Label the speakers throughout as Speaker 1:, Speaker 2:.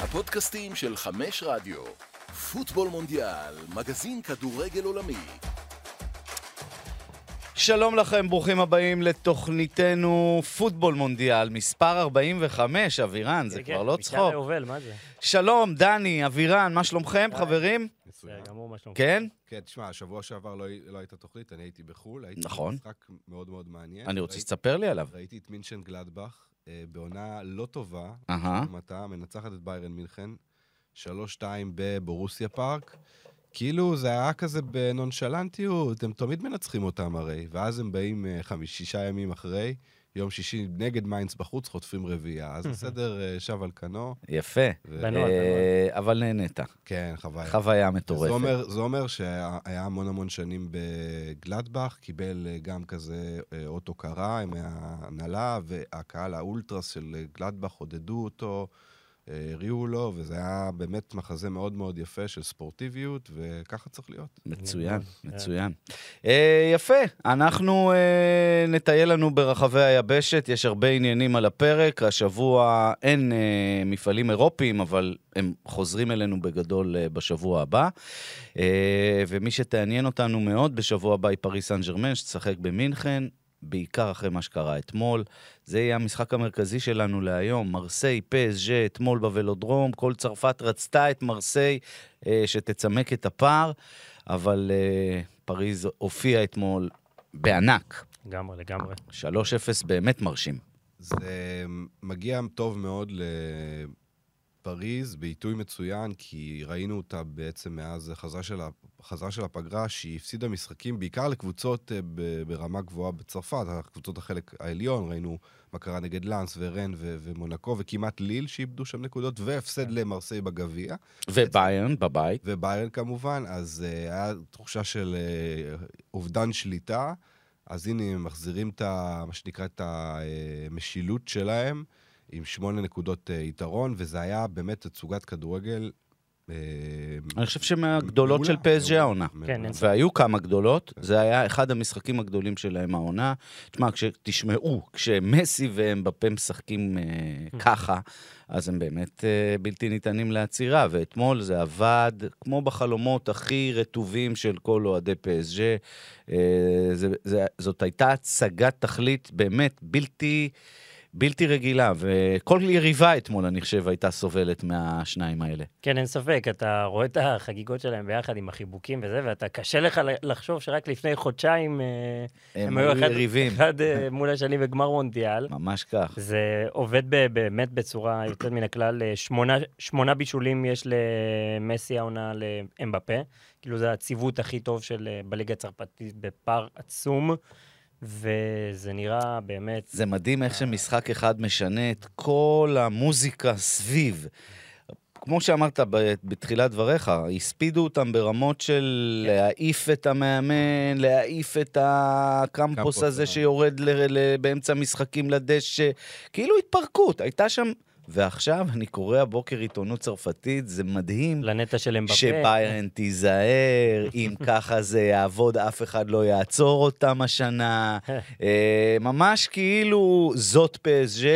Speaker 1: הפודקאסטים של חמש רדיו. פוטבול מונדיאל, מגזין כדורגל עולמי.
Speaker 2: שלום לכם, ברוכים הבאים לתוכניתנו פוטבול מונדיאל, מספר 45, אבירן, זה כבר לא צחוק.
Speaker 3: מיטל היובל, מה זה?
Speaker 2: שלום, דני, אבירן, מה שלומכם, חברים?
Speaker 3: גמור, מה שלומך?
Speaker 2: כן?
Speaker 4: כן, תשמע, השבוע שעבר לא, לא הייתה תוכנית, אני הייתי בחו"ל, הייתי
Speaker 2: נכון.
Speaker 4: במשחק מאוד מאוד מעניין.
Speaker 2: אני רוצה שתספר לי עליו.
Speaker 4: ראיתי את מינשן גלדבך אה, בעונה לא טובה,
Speaker 2: אהה.
Speaker 4: לעומתה, מנצחת את ביירן מינכן, 3-2 בבורוסיה פארק. כאילו זה היה כזה בנונשלנטיות, הם תמיד מנצחים אותם הרי, ואז הם באים אה, חמיש, שישה ימים אחרי, יום שישי נגד מיינץ בחוץ, חוטפים רביעייה. אז הסדר אה, שב על כנו.
Speaker 2: יפה. אה, אבל נהנית.
Speaker 4: כן, חוויה.
Speaker 2: חוויה מטורפת.
Speaker 4: זומר שהיה המון המון שנים בגלדבך, קיבל אה, גם כזה אות הוקרה מההנהלה, והקהל האולטרס של גלדבך עודדו אותו, הריעו לו, וזה היה באמת מחזה מאוד מאוד יפה של ספורטיביות, וככה צריך להיות.
Speaker 2: מצוין,
Speaker 3: נכון,
Speaker 2: מצוין. אה, יפה, אנחנו אה, נטייל לנו ברחבי היבשת, יש הרבה עניינים על הפרק. השבוע אין אה, מפעלים אירופיים, אבל הם חוזרים אלינו בגדול בשבוע הבא. ומי שתעניין אותנו מאוד בשבוע הבא היא פריס סן ג'רמן, שתשחק במינכן. בעיקר אחרי מה שקרה אתמול. זה יהיה המשחק המרכזי שלנו להיום. מרסיי, פסג'ה, אתמול בוולודרום. כל צרפת רצתה את מרסיי אה, שתצמק את הפער, אבל אה, פריז הופיע אתמול בענק.
Speaker 3: לגמרי, לגמרי.
Speaker 2: 3-0 באמת מרשים.
Speaker 4: זה מגיע טוב מאוד לפריז, בעיתוי מצוין, כי ראינו אותה בעצם מאז החזרה של, החזרה של הפגרה, שהיא הפסידה משחקים בעיקר לקבוצות אה, ברמה גבוהה בצרפת, הקבוצות החלק העליון, ראינו מה קרה נגד לאנס ורן ו- ומונקו, וכמעט ליל שאיבדו שם נקודות, והפסד למרסיי בגביע,
Speaker 2: וביירן בבית.
Speaker 4: וביירן כמובן, אז uh, היה תחושה של uh, אובדן שליטה. אז הנה, הם מחזירים את. מה שנקרא, את המשילות שלהם, עם שמונה נקודות uh, יתרון, וזה היה באמת תצוגת כדורגל. אה,
Speaker 2: אני חושב שמהגדולות של פסג'ה העונה.
Speaker 3: כן, ספק.
Speaker 2: והיו כמה גדולות, זה היה אחד המשחקים הגדולים שלהם העונה. תשמע, כשתשמעו, כשמסי ואמבפה משחקים אה, ככה, אז הם באמת אה, בלתי ניתנים לעצירה, ואתמול זה עבד כמו בחלומות הכי רטובים של כל אוהדי פסג'ה. אה, זה, זה, זאת הייתה הצגת תכלית באמת בלתי... בלתי רגילה, וכל יריבה אתמול, אני חושב, הייתה סובלת מהשניים האלה.
Speaker 3: כן, אין ספק, אתה רואה את החגיגות שלהם ביחד עם החיבוקים וזה, ואתה קשה לך לחשוב שרק לפני חודשיים אה,
Speaker 2: הם היו
Speaker 3: אחד-
Speaker 2: יריבים.
Speaker 3: אחד אה, מול השני בגמר מונדיאל.
Speaker 2: ממש כך.
Speaker 3: זה עובד באמת בצורה יוצאת מן הכלל. אה, שמונה, שמונה בישולים יש למסי העונה לאמבפה. כאילו זה הציוות הכי טוב של בליגה הצרפתית בפער עצום, וזה נראה באמת...
Speaker 2: זה מדהים איך שמשחק אחד משנה את כל המוזיקה סביב. כמו שאמרת בתחילת דבריך, הספידו אותם ברמות של
Speaker 3: כן.
Speaker 2: להעיף את המאמן, להעיף את הקמפוס
Speaker 4: קמפוס,
Speaker 2: הזה
Speaker 4: אה.
Speaker 2: שיורד ל- ל- באמצע משחקים לדשא. כאילו התפרקות, הייתה שם... ועכשיו אני קורא הבוקר עיתונות צרפתית, זה מדהים.
Speaker 3: לנטע של אמבפה.
Speaker 2: שביירן תיזהר, אם ככה זה יעבוד, אף אחד לא יעצור אותם השנה. אה, ממש כאילו זאת פסג'ה,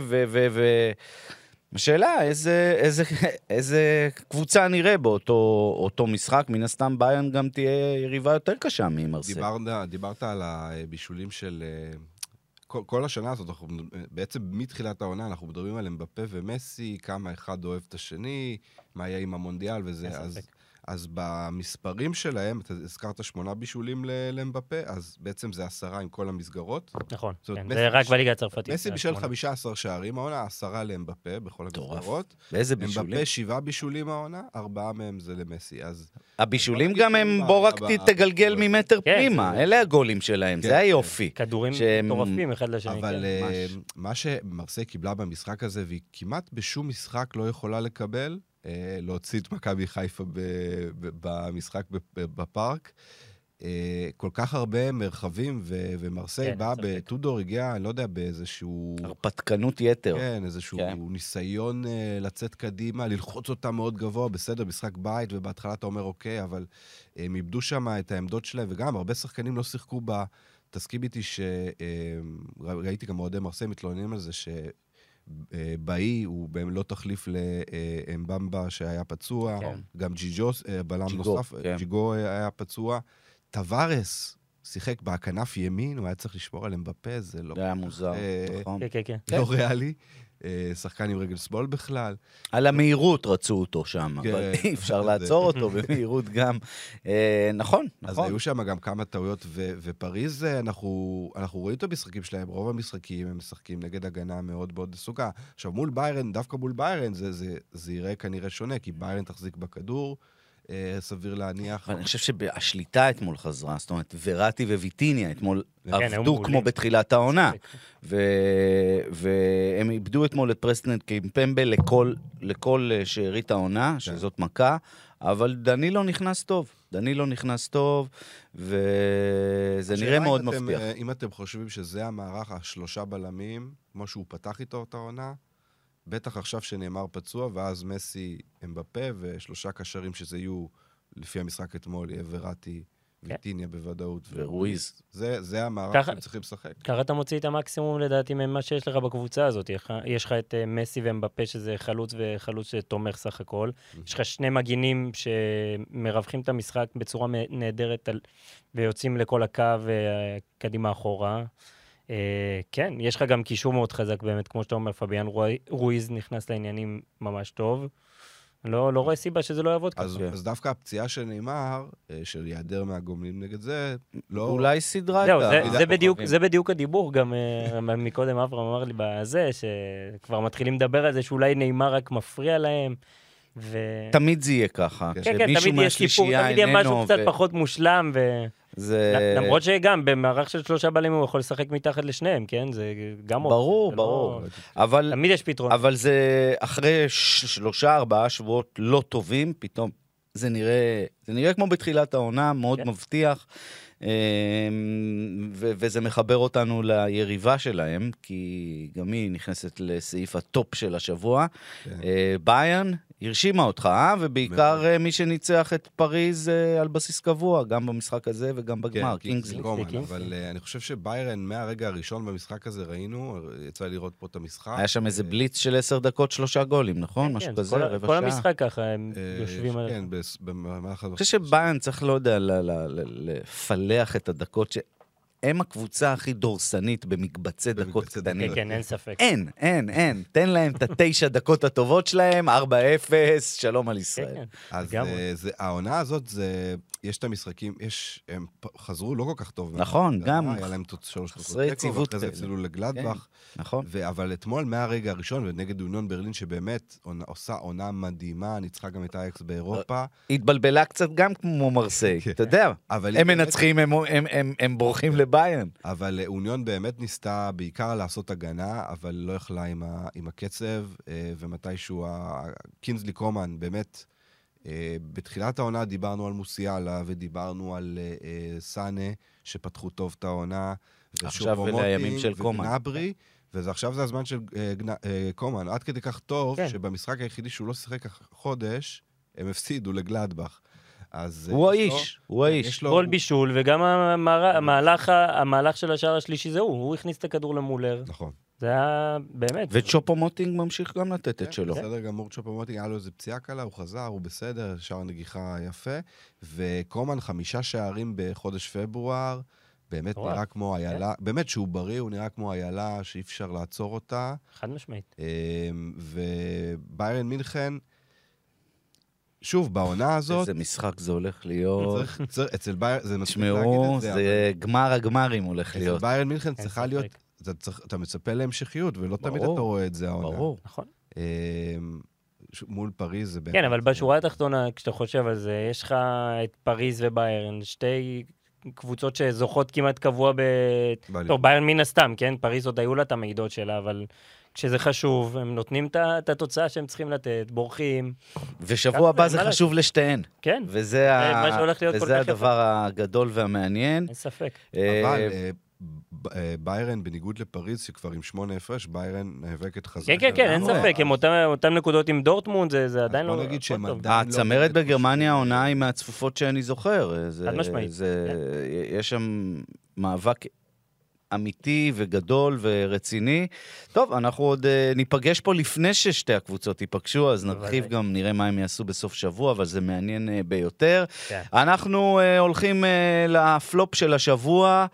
Speaker 2: ו... ו, ו השאלה, איזה, איזה, איזה קבוצה נראה באותו אותו משחק? מן הסתם ביירן גם תהיה יריבה יותר קשה ממרסל.
Speaker 4: דיברת, דיברת על הבישולים של... כל, כל השנה הזאת, אנחנו, בעצם מתחילת העונה, אנחנו מדברים על אמבפה ומסי, כמה אחד אוהב את השני, מה יהיה עם המונדיאל וזה. אז,
Speaker 3: ספק.
Speaker 4: אז במספרים שלהם, אתה הזכרת שמונה בישולים ל- לאמבפה, אז בעצם זה עשרה עם כל המסגרות.
Speaker 3: נכון,
Speaker 4: זאת
Speaker 3: כן,
Speaker 4: מסי
Speaker 3: זה רק בליגה הצרפתית.
Speaker 4: מסי בשל
Speaker 3: שמונה.
Speaker 4: 15 שערים העונה, עשרה לאמבפה בכל
Speaker 2: מטורף.
Speaker 4: המסגרות.
Speaker 2: ואיזה בישולים?
Speaker 4: אמבפה שבעה בישולים העונה, ארבעה מהם זה למסי. אז
Speaker 2: הבישולים גם הם, בוא רק תגלגל ממטר
Speaker 3: כן,
Speaker 2: פנימה,
Speaker 3: זה-
Speaker 2: אלה הגולים שלהם,
Speaker 4: כן,
Speaker 2: זה
Speaker 4: כן.
Speaker 2: היופי.
Speaker 3: כדורים
Speaker 2: שהם-
Speaker 3: מטורפים אחד לשני.
Speaker 4: אבל
Speaker 3: כן.
Speaker 4: אה. מה שמרסיי קיבלה במשחק הזה, והיא כמעט בשום משחק לא יכולה לקבל, להוציא את מכבי חיפה במשחק בפארק. אה, כל כך הרבה מרחבים, ו- ומרסיי
Speaker 3: כן, ספק.
Speaker 4: בטודור הגיע, אני לא יודע, באיזשהו...
Speaker 2: הרפתקנות יתר.
Speaker 4: כן, איזשהו
Speaker 2: כן.
Speaker 4: ניסיון אה, לצאת קדימה, ללחוץ אותם מאוד גבוה, בסדר, משחק בית, ובהתחלה אתה אומר, אוקיי, אבל הם איבדו שם את העמדות שלהם, וגם הרבה שחקנים לא שיחקו ב... תסכים איתי שראיתי גם אוהדי מרסיי מתלוננים על זה, אה, באי הוא לא תחליף לאמבמבה שהיה פצוע,
Speaker 3: כן.
Speaker 4: גם ג'יג'ו, אה, בלם
Speaker 2: ג'יגו,
Speaker 4: נוסף,
Speaker 2: כן.
Speaker 4: ג'יגו אה, היה פצוע. טווארס שיחק בכנף ימין, הוא היה צריך לשמור על אמבפה, זה לא,
Speaker 2: זה היה מוזר,
Speaker 4: אה,
Speaker 2: נכון.
Speaker 3: כן, כן, כן.
Speaker 4: לא ריאלי. אה, שחקן עם רגל שמאל בכלל.
Speaker 2: על המהירות רצו אותו שם,
Speaker 4: כן.
Speaker 2: אבל אי אפשר לעצור אותו במהירות גם. אה, נכון,
Speaker 4: אז
Speaker 2: נכון.
Speaker 4: היו שם גם כמה טעויות, ו- ופריז, אה, אנחנו, אנחנו רואים את המשחקים שלהם, רוב המשחקים הם משחקים נגד הגנה מאוד מאוד עסוקה. עכשיו, מול ביירן, דווקא מול ביירן, זה, זה, זה יראה כנראה שונה, כי ביירן תחזיק בכדור, אה, סביר להניח.
Speaker 2: אבל אני חושב שהשליטה אתמול חזרה, זאת אומרת, וראטי וויטיניה אתמול
Speaker 3: כן,
Speaker 2: עבדו. כמו בתחילת העונה.
Speaker 3: צודק.
Speaker 2: ו- והם איבדו אתמול את פרסטנט קימפמבל לכל, אה, שארית העונה, שזאת מכה, אבל דנילו נכנס טוב. דנילו נכנס טוב, וזה נראה מאוד
Speaker 4: אתם,
Speaker 2: מבטיח.
Speaker 4: אה, אם אתם חושבים שזה המערך, השלושה בלמים, כמו שהוא פתח איתו את העונה, בטח עכשיו שנאמר פצוע, ואז מסי אמבפה, ושלושה קשרים שזה יהיו, לפי המשחק אתמול, יהיה וראטי, ויטיניה בוודאות.
Speaker 2: ורואיז.
Speaker 4: זה, זה המערך שהם צריכים לשחק.
Speaker 3: ככה אתה מוציא את המקסימום לדעתי ממה שיש לך בקבוצה הזאת. יש לך- את אה, מסי ומבפה שזה חלוץ וחלוץ שתומך סך הכל. יש לך שני מגינים שמרווחים את המשחק בצורה נהדרת על- ויוצאים לכל הקו אה, קדימה אחורה. אה, כן, יש לך גם קישור מאוד חזק באמת, כמו שאתה אומר, פביאן רואיז נכנס לעניינים ממש טוב. לא, לא רואה סיבה שזה לא יעבוד ככה.
Speaker 4: אז,
Speaker 2: כן.
Speaker 4: אז דווקא הפציעה של נאמר, אה, של היעדר מהגומלין נגד זה, לא...
Speaker 2: אולי סדרה
Speaker 3: זהו,
Speaker 2: את
Speaker 3: זה,
Speaker 2: ה-
Speaker 3: זה, בדיוק, זה בדיוק הדיבור, גם אה, מקודם אברהם אמר לי בזה, שכבר מתחילים לדבר על זה שאולי נאמר רק מפריע להם. ו...
Speaker 2: תמיד זה יהיה ככה.
Speaker 4: כן,
Speaker 3: כן, כן, תמיד יש סיפור, תמיד יהיה משהו
Speaker 2: איננו,
Speaker 3: קצת
Speaker 2: ו-
Speaker 3: פחות מושלם, ו...
Speaker 2: זה...
Speaker 3: למרות שגם במערך של שלושה בלמים הוא יכול לשחק מתחת לשניהם, כן? זה גם...
Speaker 2: ברור,
Speaker 3: זה לא-
Speaker 2: ברור. אבל
Speaker 3: תמיד יש פתרון.
Speaker 2: אבל זה אחרי שלושה, ארבעה שבועות לא טובים, פתאום זה נראה, זה נראה כמו בתחילת העונה, מאוד
Speaker 3: כן.
Speaker 2: מבטיח, אמ, ו- וזה מחבר אותנו ליריבה שלהם, כי גם היא נכנסת לסעיף ה top של השבוע.
Speaker 4: כן.
Speaker 2: אה, ביירן הרשימה אותך, אה? ובעיקר אה, מי שניצח את פריז אה, על בסיס קבוע, גם במשחק הזה וגם בגמר, קינגסלי.
Speaker 4: קומן,
Speaker 3: קינגסלי.
Speaker 4: אבל אה, אני חושב שביירן, מהרגע הראשון במשחק הזה ראינו, יצא לי לראות פה את המשחק.
Speaker 2: היה שם איזה
Speaker 4: אה,
Speaker 2: בליץ של עשר דקות, שלושה גולים, נכון?
Speaker 3: כן,
Speaker 2: משהו
Speaker 3: כן,
Speaker 2: כזה,
Speaker 3: כל-
Speaker 2: רבע
Speaker 3: כל
Speaker 2: שעה.
Speaker 3: המשחק ככה, הם
Speaker 4: אה,
Speaker 3: יושבים על...
Speaker 4: כן, במהלך...
Speaker 2: אני חושב שביאן צריך, לא יודע, לפלח את הדקות ש... הם הקבוצה הכי דורסנית במקבצי דקות קטנים.
Speaker 3: כן, כן, אין ספק.
Speaker 2: אין, אין, אין. תן להם את התשע דקות הטובות שלהם, 4-0, שלום על
Speaker 3: כן,
Speaker 2: ישראל.
Speaker 3: כן.
Speaker 4: אז
Speaker 3: לגמרי.
Speaker 4: אה, זה, העונה הזאת, זה, יש את המשחקים, יש, הם חזרו לא כל כך טוב.
Speaker 2: נכון, גם
Speaker 4: היה להם שלוש
Speaker 2: חסרי יציבות
Speaker 4: ואחרי זה. הפסידו לגלדבך.
Speaker 2: נכון.
Speaker 4: ו- אבל אתמול, מהרגע הראשון, ונגד יוניון ברלין, שבאמת עושה עונה מדהימה, ניצחה גם את האקס באירופה.
Speaker 2: התבלבלה קצת גם כמו מרסיי,
Speaker 4: כן.
Speaker 2: אתה יודע.
Speaker 4: אבל
Speaker 2: הם מנצחים, הם- בורחים לביאן.
Speaker 4: אבל אה, אוניון באמת ניסתה בעיקר לעשות הגנה, אבל לא יכלה עם, הקצב, אה, ומתישהו קינזלי קומן, באמת, אה, בתחילת העונה דיברנו על מוסיאלה, ודיברנו על אה, אה, סאנה, שפתחו טוב את העונה,
Speaker 2: עכשיו אלה הימים של קומן.
Speaker 4: וגנאברי, ועכשיו זה הזמן של אה. אה, קומן, עד כדי כך טוב,
Speaker 3: כן.
Speaker 4: שבמשחק היחידי שהוא לא שיחק חודש, הם הפסידו לגלדבך. אז... אה,
Speaker 2: הוא
Speaker 4: יש לו-
Speaker 2: האיש, הוא האיש.
Speaker 4: יש לו-
Speaker 3: גול בישול, וגם המהלך המהלך של השער השלישי זה הוא, הוא הכניס את הכדור למולר.
Speaker 4: נכון.
Speaker 3: זה היה באמת.
Speaker 2: וצ'ופומוטינג ממשיך גם לתת את
Speaker 4: כן,
Speaker 2: שלו.
Speaker 4: בסדר גמור, צ'ופומוטינג, היה לו איזה פציעה קלה, הוא חזר, הוא בסדר, שער נגיחה יפה. וקומן, חמישה שערים בחודש פברואר, באמת. נראה כמו איילה, באמת שהוא בריא, הוא נראה כמו איילה שאי אפשר לעצור אותה.
Speaker 3: חד משמעית.
Speaker 4: אמ, וביירן מינכן, שוב, בעונה הזאת,
Speaker 2: איזה משחק זה הולך להיות.
Speaker 4: צריך, צריך, אצל ביירן, זה מצחיק להגיד
Speaker 2: תשמעו,
Speaker 4: את זה,
Speaker 2: זה גמר הגמרים הולך
Speaker 4: אבל אצל
Speaker 2: להיות.
Speaker 4: ביירן מינכן צריכה. להיות, אתה, צריך, אתה מצפה להמשכיות, ולא תמיד
Speaker 2: ברור,
Speaker 4: אתה רואה את זה העונה.
Speaker 2: ברור.
Speaker 3: נכון.
Speaker 4: אמ, מול פריז זה באמת...
Speaker 3: כן, אבל בשורה התחתונה, כשאתה חושב על זה, יש לך את פריז וביירן, שתי קבוצות שזוכות כמעט קבוע ב...
Speaker 4: באליפות.
Speaker 3: טוב, ביירן מן הסתם, כן? פריז עוד היו לה את המעידות שלה, אבל כשזה חשוב, הם נותנים את התוצאה שהם צריכים לתת, בורחים,
Speaker 2: ושבוע הבא זה חשוב לשתיהן.
Speaker 3: כן,
Speaker 2: וזה. הדבר הגדול והמעניין.
Speaker 3: אין ספק.
Speaker 4: אבל
Speaker 2: אה,
Speaker 4: ב- אה, ביירן, בניגוד לפריז, שכבר עם שמונה הפרש, ביירן נאבקת חזק.
Speaker 3: כן, כן, כן, אין
Speaker 2: לגמרי.
Speaker 3: ספק, הם אותם- אותם נקודות עם דורטמונד, זה זה עדיין לא...
Speaker 4: בוא נגיד שהם. עדיין-
Speaker 2: הצמרת
Speaker 4: לא-
Speaker 2: בגרמניה העונה היא מהצפופות שאני זוכר.
Speaker 3: חד משמעית. כן.
Speaker 2: זה- יש שם מאבק אמיתי וגדול ורציני. טוב, אנחנו עוד אה, ניפגש פה לפני ששתי הקבוצות ייפגשו, אז. נרחיב גם, נראה מה הם יעשו בסוף שבוע, אבל זה מעניין אה, ביותר.
Speaker 3: כן.
Speaker 2: אנחנו אה, הולכים לפלופ של השבוע.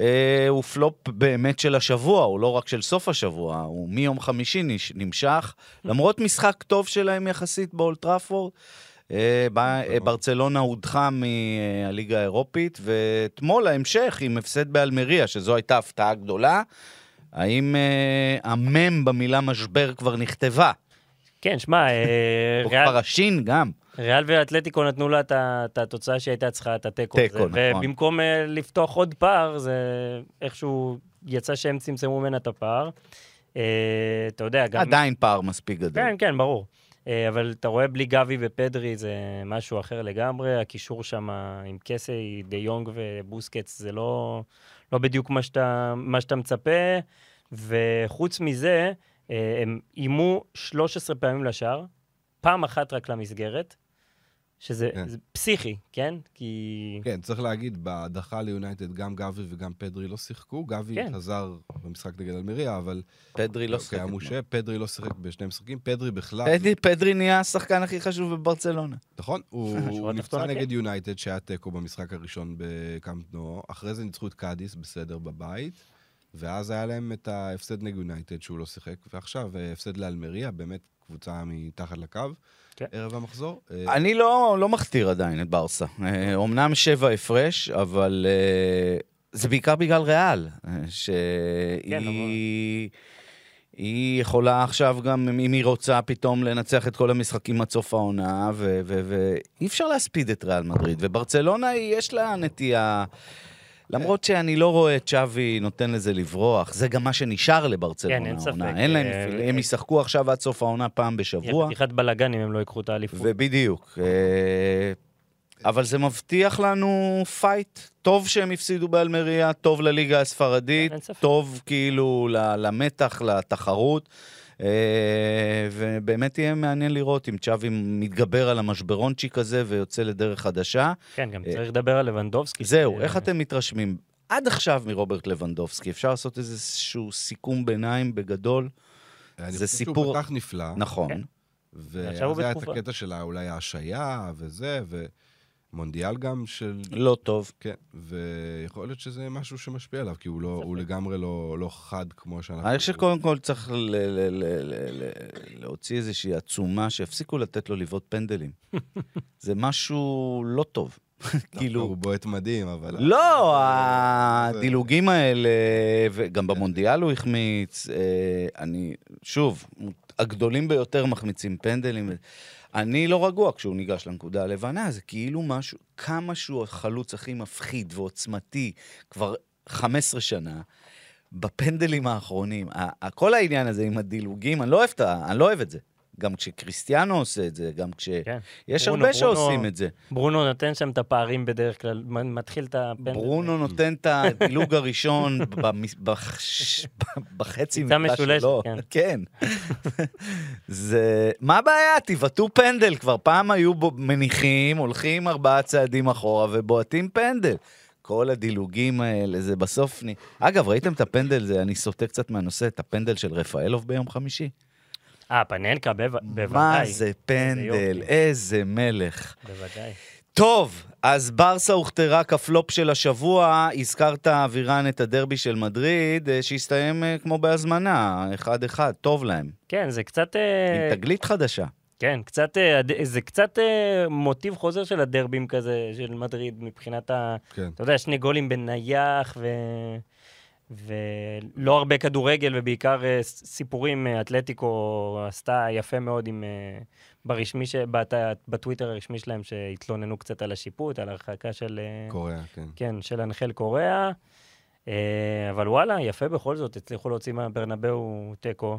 Speaker 2: אה, הוא פלופ באמת של השבוע, הוא לא רק של סוף השבוע, הוא מיום חמישי נמשך, למרות משחק טוב שלהם יחסית באולטראפורד. אה, אה, ברצלונה הודחה מהליגה האירופית, ואתמול ההמשך עם הפסד באלמריה, שזו הייתה הפתעה גדולה. האם אה, המם במילה משבר כבר נכתבה?
Speaker 3: כן, שמע, אה,
Speaker 2: או
Speaker 3: ריאל-
Speaker 2: כבר השין גם.
Speaker 3: ריאל ואתלטיקו נתנו לה את התוצאה שהייתה צריכה, את התיקו.
Speaker 2: תיקו, נכון.
Speaker 3: ובמקום אה, לפתוח עוד פער, זה איכשהו יצא שהם צמצמו ממנה את הפער. אה, אתה יודע, גם...
Speaker 2: עדיין פער מספיק גדול.
Speaker 3: כן, כן, ברור. אה, אבל אתה רואה בלי גבי ופדרי זה משהו אחר לגמרי, הקישור שם עם קסי, דה יונג ובוסקץ זה לא, לא בדיוק מה שאתה, מה שאתה מצפה, וחוץ מזה, הם איימו 13 פעמים לשער, פעם אחת רק למסגרת, שזה
Speaker 4: כן.
Speaker 3: זה פסיכי, כן? כי...
Speaker 4: כן, צריך להגיד, בהדחה ליונייטד גם גבי וגם פדרי לא שיחקו. גבי
Speaker 3: כן.
Speaker 4: חזר במשחק נגד אלמריה, אבל...
Speaker 2: פדרי לא
Speaker 4: אוקיי,
Speaker 2: שיחק. אתמול.
Speaker 4: המושה, פדרי לא שיחק בשני משחקים. פדרי בכלל...
Speaker 2: פדרי, פדרי נהיה השחקן הכי חשוב בברצלונה.
Speaker 4: נכון, הוא נפצע
Speaker 3: תחתונה,
Speaker 4: נגד
Speaker 3: כן.
Speaker 4: יונייטד שהיה תיקו במשחק הראשון בקאמפ נו, אחרי זה ניצחו את קאדיס בסדר בבית, ואז היה להם את ההפסד נגד יונייטד שהוא לא שיחק, ועכשיו אה, הפסד לאלמריה, באמת קבוצה מתחת לקו,
Speaker 3: כן.
Speaker 4: ערב המחזור. אה,
Speaker 2: אני לא, לא מכתיר עדיין את ברסה. אה, אומנם שבע הפרש, אבל אה, זה בעיקר בגלל ריאל, אה, שהיא... היא יכולה עכשיו גם, אם היא רוצה, פתאום לנצח את כל המשחקים עד סוף העונה, ואי אפשר להספיד את ריאל מדריד. וברצלונה, יש לה נטייה... למרות שאני לא רואה את שווי נותן לזה לברוח, זה גם מה שנשאר לברצלונה
Speaker 3: כן, אין. ספק.
Speaker 2: אין להם,
Speaker 3: אה,
Speaker 2: הם ישחקו עכשיו עד סוף העונה פעם
Speaker 3: יהיה
Speaker 2: בשבוע.
Speaker 3: חתיכת בלאגן אם הם לא ייקחו את האליפות.
Speaker 2: ובדיוק. אה, אבל זה מבטיח לנו fight. טוב שהם הפסידו באלמריה, טוב לליגה הספרדית,
Speaker 3: כן.
Speaker 2: טוב כאילו למתח, לתחרות. אה, ובאמת יהיה מעניין לראות אם צ'אבי מתגבר על המשברונצ'יק הזה ויוצא לדרך חדשה.
Speaker 3: כן, גם
Speaker 2: אה,
Speaker 3: צריך לדבר על לבנדובסקי.
Speaker 2: זהו, איך אתם מתרשמים עד עכשיו מרוברט לבנדובסקי? אפשר לעשות איזשהו סיכום ביניים בגדול?
Speaker 4: אני
Speaker 2: זה
Speaker 4: חושב
Speaker 2: סיפור-
Speaker 4: שהוא פתח נפלא,
Speaker 2: נכון.
Speaker 3: כן. ועכשיו הוא
Speaker 4: היה את
Speaker 3: בתקופה.
Speaker 4: הקטע של אולי ההשעיה וזה, ומונדיאל גם של...
Speaker 2: לא טוב.
Speaker 4: כן, ויכול להיות שזה משהו שמשפיע עליו, כי הוא, לא, הוא לגמרי לא, לא חד כמו שאנחנו...
Speaker 2: אני חושב שקודם כל צריך ל- ל- ל- ל- ל- להוציא איזושהי עצומה שיפסיקו לתת לו לבעוט פנדלים. זה משהו לא טוב. כאילו,
Speaker 4: הוא בועט מדהים, אבל...
Speaker 2: לא, הדילוגים האלה, וגם במונדיאל הוא החמיץ, אה, אני, שוב, הגדולים ביותר מחמיצים פנדלים. אני לא רגוע כשהוא ניגש לנקודה הלבנה, זה כאילו משהו, כמה שהוא החלוץ הכי מפחיד ועוצמתי כבר 15 שנה, בפנדלים האחרונים, כל העניין הזה עם הדילוגים, אני לא אוהב, אני לא אוהב את זה. גם כשקריסטיאנו עושה את זה, גם כש...
Speaker 3: כן.
Speaker 2: יש
Speaker 3: ברונו,
Speaker 2: הרבה
Speaker 3: ברונו-
Speaker 2: שעושים את זה.
Speaker 3: ברונו נותן שם את הפערים בדרך כלל, מתחיל את הפנדל.
Speaker 2: ברונו נותן את הדילוג הראשון במס- בחש- בחצי מגרש
Speaker 3: משולשת,
Speaker 2: שלו.
Speaker 3: כן.
Speaker 2: כן. זה... מה הבעיה? תבעטו פנדל. כבר פעם היו בו מניחים, הולכים ארבעה צעדים אחורה ובועטים פנדל. כל הדילוגים האלה, זה בסוף... אגב, ראיתם את הפנדל, זה, אני סוטה קצת מהנושא, את הפנדל של רפאלוב ביום חמישי?
Speaker 3: אה, פננקה, בו- בוודאי.
Speaker 2: מה זה פנדל? איזה מלך.
Speaker 3: בוודאי.
Speaker 2: טוב, אז ברסה הוכתרה כפלופ של השבוע, הזכרת אבירן את הדרבי של מדריד, אה, שהסתיים אה, כמו בהזמנה, אחד-אחד, טוב להם.
Speaker 3: כן, זה קצת... אה,
Speaker 2: עם תגלית חדשה.
Speaker 3: כן, קצת, זה קצת מוטיב חוזר של הדרבים כזה, של מדריד, מבחינת ה...
Speaker 4: כן.
Speaker 3: אתה יודע, שני גולים בנייח ו... ולא הרבה כדורגל, ובעיקר אה, סיפורים. אה, אתלטיקו עשתה יפה מאוד עם... אה, ברשמי, ש... בת... בטוויטר הרשמי שלהם, שהתלוננו קצת על השיפוט, על הרחקה של... אה,
Speaker 4: קוריאה, כן.
Speaker 3: כן, של אנחל קוריאה. אה, אבל וואלה, יפה בכל זאת, הצליחו להוציא מהברנבאו תיקו.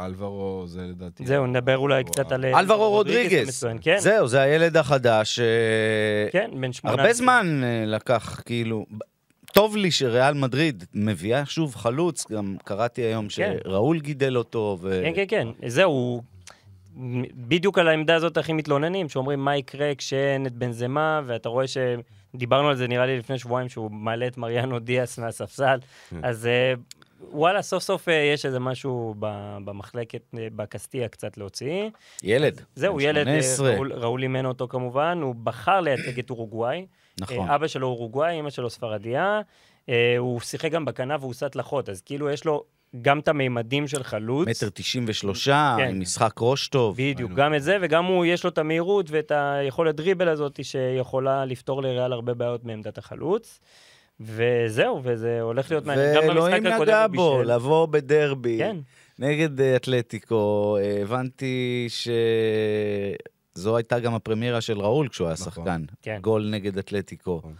Speaker 4: אלברו זה לדעתי...
Speaker 3: זהו, נדבר אולי קצת על...
Speaker 2: אלברו רודריגז.
Speaker 3: המצוין, כן,
Speaker 2: זהו, זה הילד החדש,
Speaker 3: כן, בן שמונה...
Speaker 2: הרבה זמן לקח, כאילו... טוב לי שריאל מדריד מביאה שוב חלוץ, גם קראתי היום
Speaker 3: כן.
Speaker 2: שראול גידל אותו, ו...
Speaker 3: כן, כן, כן. זהו, בדיוק על העמדה הזאת הכי מתלוננים, שאומרים מה יקרה כשאין את בנזמה, ואתה רואה ש... דיברנו על זה נראה לי לפני שבועיים, שהוא מעלה את מריאנו דיאס מהספסל,
Speaker 4: כן.
Speaker 3: אז אה, וואלה, סוף סוף אה, יש איזה משהו במחלקת, אה, בקסטיה קצת להוציא.
Speaker 2: ילד.
Speaker 3: זהו, ילד,
Speaker 2: 18.
Speaker 3: ראול- ראול אימן אותו כמובן, הוא בחר לייצג את אורוגוואי.
Speaker 2: נכון.
Speaker 3: אה, אבא שלו אורוגוואי, אמא שלו ספרדיה. אה, הוא שיחק גם בכנף והוא סט לחות, אז כאילו יש לו גם את המימדים של חלוץ.
Speaker 2: מטר תשעים ושלוש,
Speaker 3: כן.
Speaker 2: עם משחק ראש טוב.
Speaker 3: בדיוק,
Speaker 4: ראינו.
Speaker 3: גם את זה, וגם הוא, יש לו את המהירות ואת היכולת דריבל הזאת שיכולה לפתור לריאל הרבה בעיות מעמדת החלוץ. וזהו, וזה הולך להיות מעניין. גם
Speaker 2: ואלוהים
Speaker 3: במשחק הקודם
Speaker 2: נגע בו. לבוא בדרבי.
Speaker 3: כן,
Speaker 2: נגד אתלטיקו, אה, הבנתי שזו הייתה גם הפרמיירה של ראול כשהוא היה
Speaker 4: נכון.
Speaker 2: שחקן.
Speaker 3: כן.
Speaker 2: גול נגד אתלטיקו.
Speaker 4: נכון.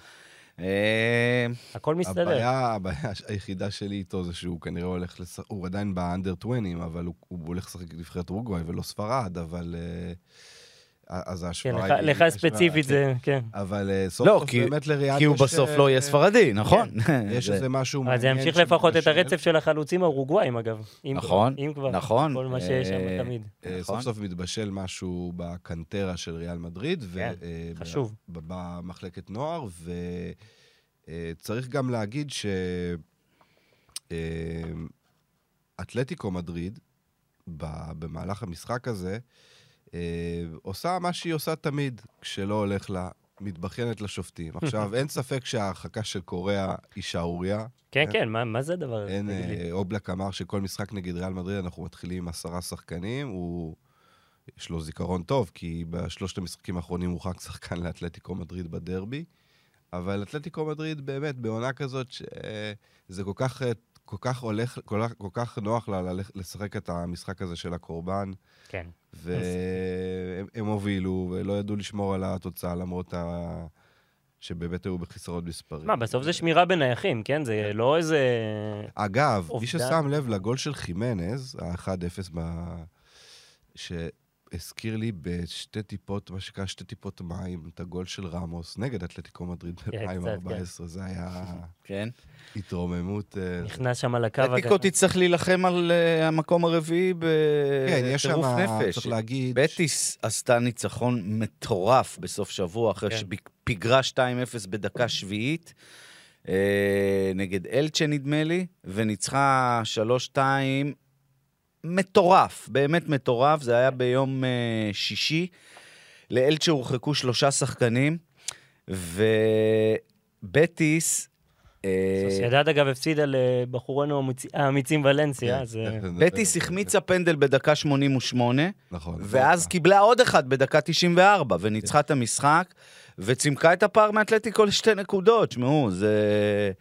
Speaker 2: אה,
Speaker 3: הכל מסתדר.
Speaker 4: הבעיה, הבעיה היחידה שלי איתו זה שהוא כנראה הולך לשחק, הוא עדיין באנדר 20, אבל הוא, הוא הולך לשחק נבחרת אורוגוואי ולא ספרד, אבל... אה, אז
Speaker 3: כן,
Speaker 4: ההשוואה
Speaker 3: לך-
Speaker 4: היא...
Speaker 3: לך ספציפית זה, כן.
Speaker 4: אבל אה, סוף
Speaker 2: לא,
Speaker 4: סוף
Speaker 2: כי-
Speaker 4: באמת לריאל
Speaker 2: כי הוא
Speaker 4: יש,
Speaker 2: בסוף
Speaker 4: אה,
Speaker 2: לא יהיה ספרדי, נכון?
Speaker 4: יש
Speaker 2: זה-
Speaker 4: איזה משהו
Speaker 3: אבל זה
Speaker 4: מעניין
Speaker 3: ימשיך לפחות את. הרצף של החלוצים האורוגוואים, אגב. אם
Speaker 2: נכון,
Speaker 3: אם כבר.
Speaker 2: נכון.
Speaker 3: כל מה שיש שם
Speaker 2: אה,
Speaker 3: תמיד.
Speaker 4: אה,
Speaker 2: נכון.
Speaker 4: סוף סוף מתבשל משהו בקנטרה של ריאל מדריד.
Speaker 3: כן, חשוב.
Speaker 4: במחלקת נוער, וצריך גם להגיד ש... אתלטיקו מדריד, במהלך המשחק הזה, אה, עושה מה שהיא עושה תמיד, כשלא הולך לה, מתבכיינת לשופטים. עכשיו, אין ספק שההרחקה של קוריאה היא שערורייה.
Speaker 3: כן, כן, מה מה זה הדבר הזה?
Speaker 4: אין. אה, אובלק אמר שכל משחק נגד ריאל מדריד אנחנו מתחילים עם עשרה שחקנים, הוא... יש לו זיכרון טוב, כי בשלושת המשחקים האחרונים הוא רק שחקן לאתלטיקו מדריד בדרבי. אבל אתלטיקו מדריד באמת בעונה כזאת שזה כל כך, אה, כל כך הולך, כל, כך- כל כך נוח לה לשחק את המשחק הזה של הקורבן,
Speaker 3: כן.
Speaker 4: והם הם הובילו ולא ידעו לשמור על התוצאה למרות ה... שבאמת היו בחיסרון מספרים.
Speaker 3: מה, בסוף זה שמירה בנייחים, כן? זה לא איזה...
Speaker 4: אגב, מי. ששם לב לגול של חימנז, ה-1-0, ב... שהזכיר לי בשתי טיפות, מה שנקרא שתי טיפות מים, את הגול של רמוס נגד אתלטיקו מדריד
Speaker 3: כן,
Speaker 4: ב-2014. זה היה
Speaker 2: כן.
Speaker 4: התרוממות... אה,
Speaker 3: נכנס שם על הקו.
Speaker 2: אתלטיקו תצטרך להילחם על אה, המקום הרביעי
Speaker 4: כן, יש שם,
Speaker 2: בטירוף נפש.
Speaker 4: צריך להגיד...
Speaker 2: בטיס עשתה ניצחון מטורף בסוף שבוע, אחרי
Speaker 3: כן.
Speaker 2: שפיגרה 2-0 בדקה שביעית, אה, נגד אלצ'ה נדמה לי, וניצחה 3-2 מטורף, באמת מטורף, זה היה ביום אה, שישי. לאלצ'ה הורחקו שלושה שחקנים, ובטיס... אה,
Speaker 3: סוסיידד, אגב, הפסידה לבחורינו האמיצ- האמיצים ולנסיה,
Speaker 4: כן,
Speaker 3: אז... אה,
Speaker 4: נדבר
Speaker 2: בטיס. החמיצה פנדל בדקה 88,
Speaker 4: נכון.
Speaker 2: ואז קיבלה עוד אחד בדקה 94, וניצחה את המשחק, וצימקה את הפער מאתלטיקו לשתי נקודות. שמעו, זה...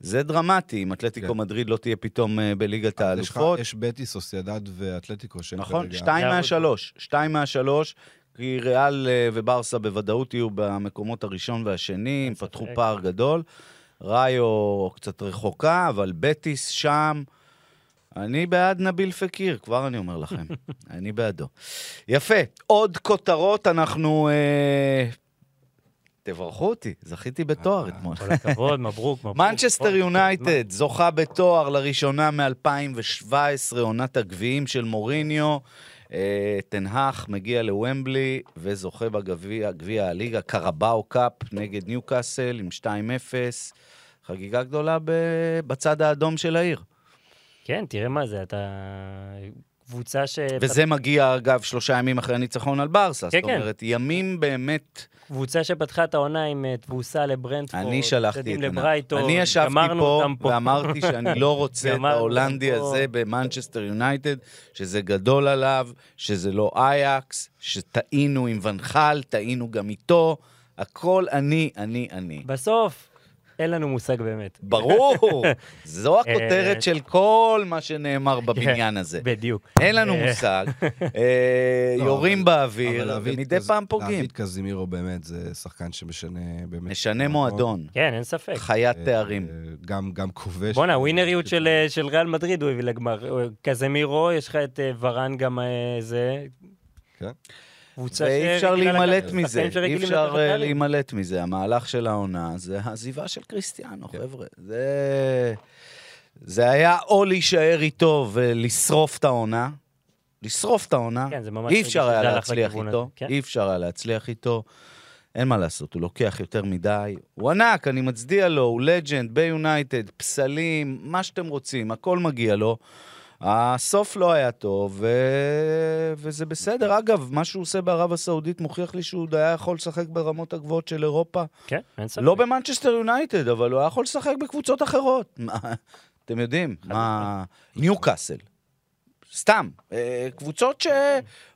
Speaker 2: זה דרמטי, אם אתלטיקו
Speaker 4: כן.
Speaker 2: מדריד לא תהיה פתאום אה, בליגת האלופות.
Speaker 4: יש בטיס, סוסיידד ואתלטיקו שהם
Speaker 2: נכון,
Speaker 4: כרגע-
Speaker 2: שתיים
Speaker 3: זה
Speaker 2: מהשלוש. שתיים מהשלוש, כי ריאל אה, וברסה בוודאות יהיו במקומות הראשון והשני, הם. פתחו פער גדול. ראיו קצת רחוקה, אבל בטיס שם. אני בעד נביל פקיר, כבר אני אומר לכם. אני בעדו. יפה. עוד כותרות, אנחנו... אה... תברכו אותי, זכיתי בתואר
Speaker 4: אה,
Speaker 2: אתמול.
Speaker 3: כל הכבוד, מברוק, מברוק.
Speaker 2: מנצ'סטר יונייטד זוכה בתואר לראשונה מ-2017, עונת הגביעים של מוריניו. אה, תנהך מגיע לוומבלי וזוכה בגביע גביע הליגה, קרבאו קאפ נגד ניוקאסל עם 2-0. חגיגה גדולה בצד האדום של העיר.
Speaker 3: כן, תראה מה זה, אתה... קבוצה ש...
Speaker 2: וזה מגיע, אגב, שלושה ימים אחרי הניצחון על ברסה.
Speaker 3: כן,
Speaker 2: זאת
Speaker 3: כן.
Speaker 2: אומרת, ימים באמת...
Speaker 3: קבוצה שפתחה את העונה עם אה, תבוסה לברנדפורד,
Speaker 2: אני שלחתי את.
Speaker 3: לברייטון,
Speaker 2: אני ישבתי פה. ואמרתי שאני לא רוצה את ההולנדי. הזה במנצ'סטר יונייטד, שזה גדול עליו, שזה לא אייקס, שטעינו עם ונחל, טעינו גם איתו, הכל אני, אני, אני.
Speaker 3: בסוף, אין לנו מושג באמת.
Speaker 2: ברור, זו הכותרת
Speaker 3: אה,
Speaker 2: של כל מה שנאמר בבניין הזה.
Speaker 3: בדיוק.
Speaker 2: אין לנו
Speaker 3: אה,
Speaker 2: מושג, אה,
Speaker 4: לא,
Speaker 2: יורים באוויר, ומדי פעם פוגעים.
Speaker 4: להביא את קזימירו באמת זה שחקן שמשנה באמת.
Speaker 2: משנה מועדון,
Speaker 3: כן, אין ספק.
Speaker 2: חיית תארים.
Speaker 4: גם, כובש.
Speaker 3: בואנה, הווינריות של, של ריאל מדריד הוא הביא לגמר. קזמירו, יש לך את ורן גם זה.
Speaker 4: כן.
Speaker 3: קבוצה
Speaker 2: ואי אפשר להימלט מזה, אי אפשר אה. להימלט מזה. המהלך של העונה זה העזיבה של קריסטיאנו,
Speaker 3: כן.
Speaker 2: חבר'ה. זה... זה היה או להישאר איתו ולשרוף את העונה, לשרוף את העונה.
Speaker 3: כן,
Speaker 2: אי אפשר היה להצליח איתו,
Speaker 3: כן.
Speaker 2: אי אפשר היה להצליח איתו. אין מה לעשות, הוא לוקח יותר מדי. הוא ענק, אני מצדיע לו, הוא legend, ביונייטד, פסלים, מה שאתם רוצים, הכל מגיע לו. הסוף לא היה טוב, ו... וזה בסדר. אגב, מה שהוא עושה בערב הסעודית מוכיח לי שהוא היה יכול לשחק ברמות הגבוהות של אירופה.
Speaker 3: כן, אין ספק.
Speaker 2: לא במנצ'סטר יונייטד, אבל הוא היה יכול לשחק בקבוצות אחרות. אתם יודעים, מה... ניוקאסל. סתם, אה, קבוצות ש...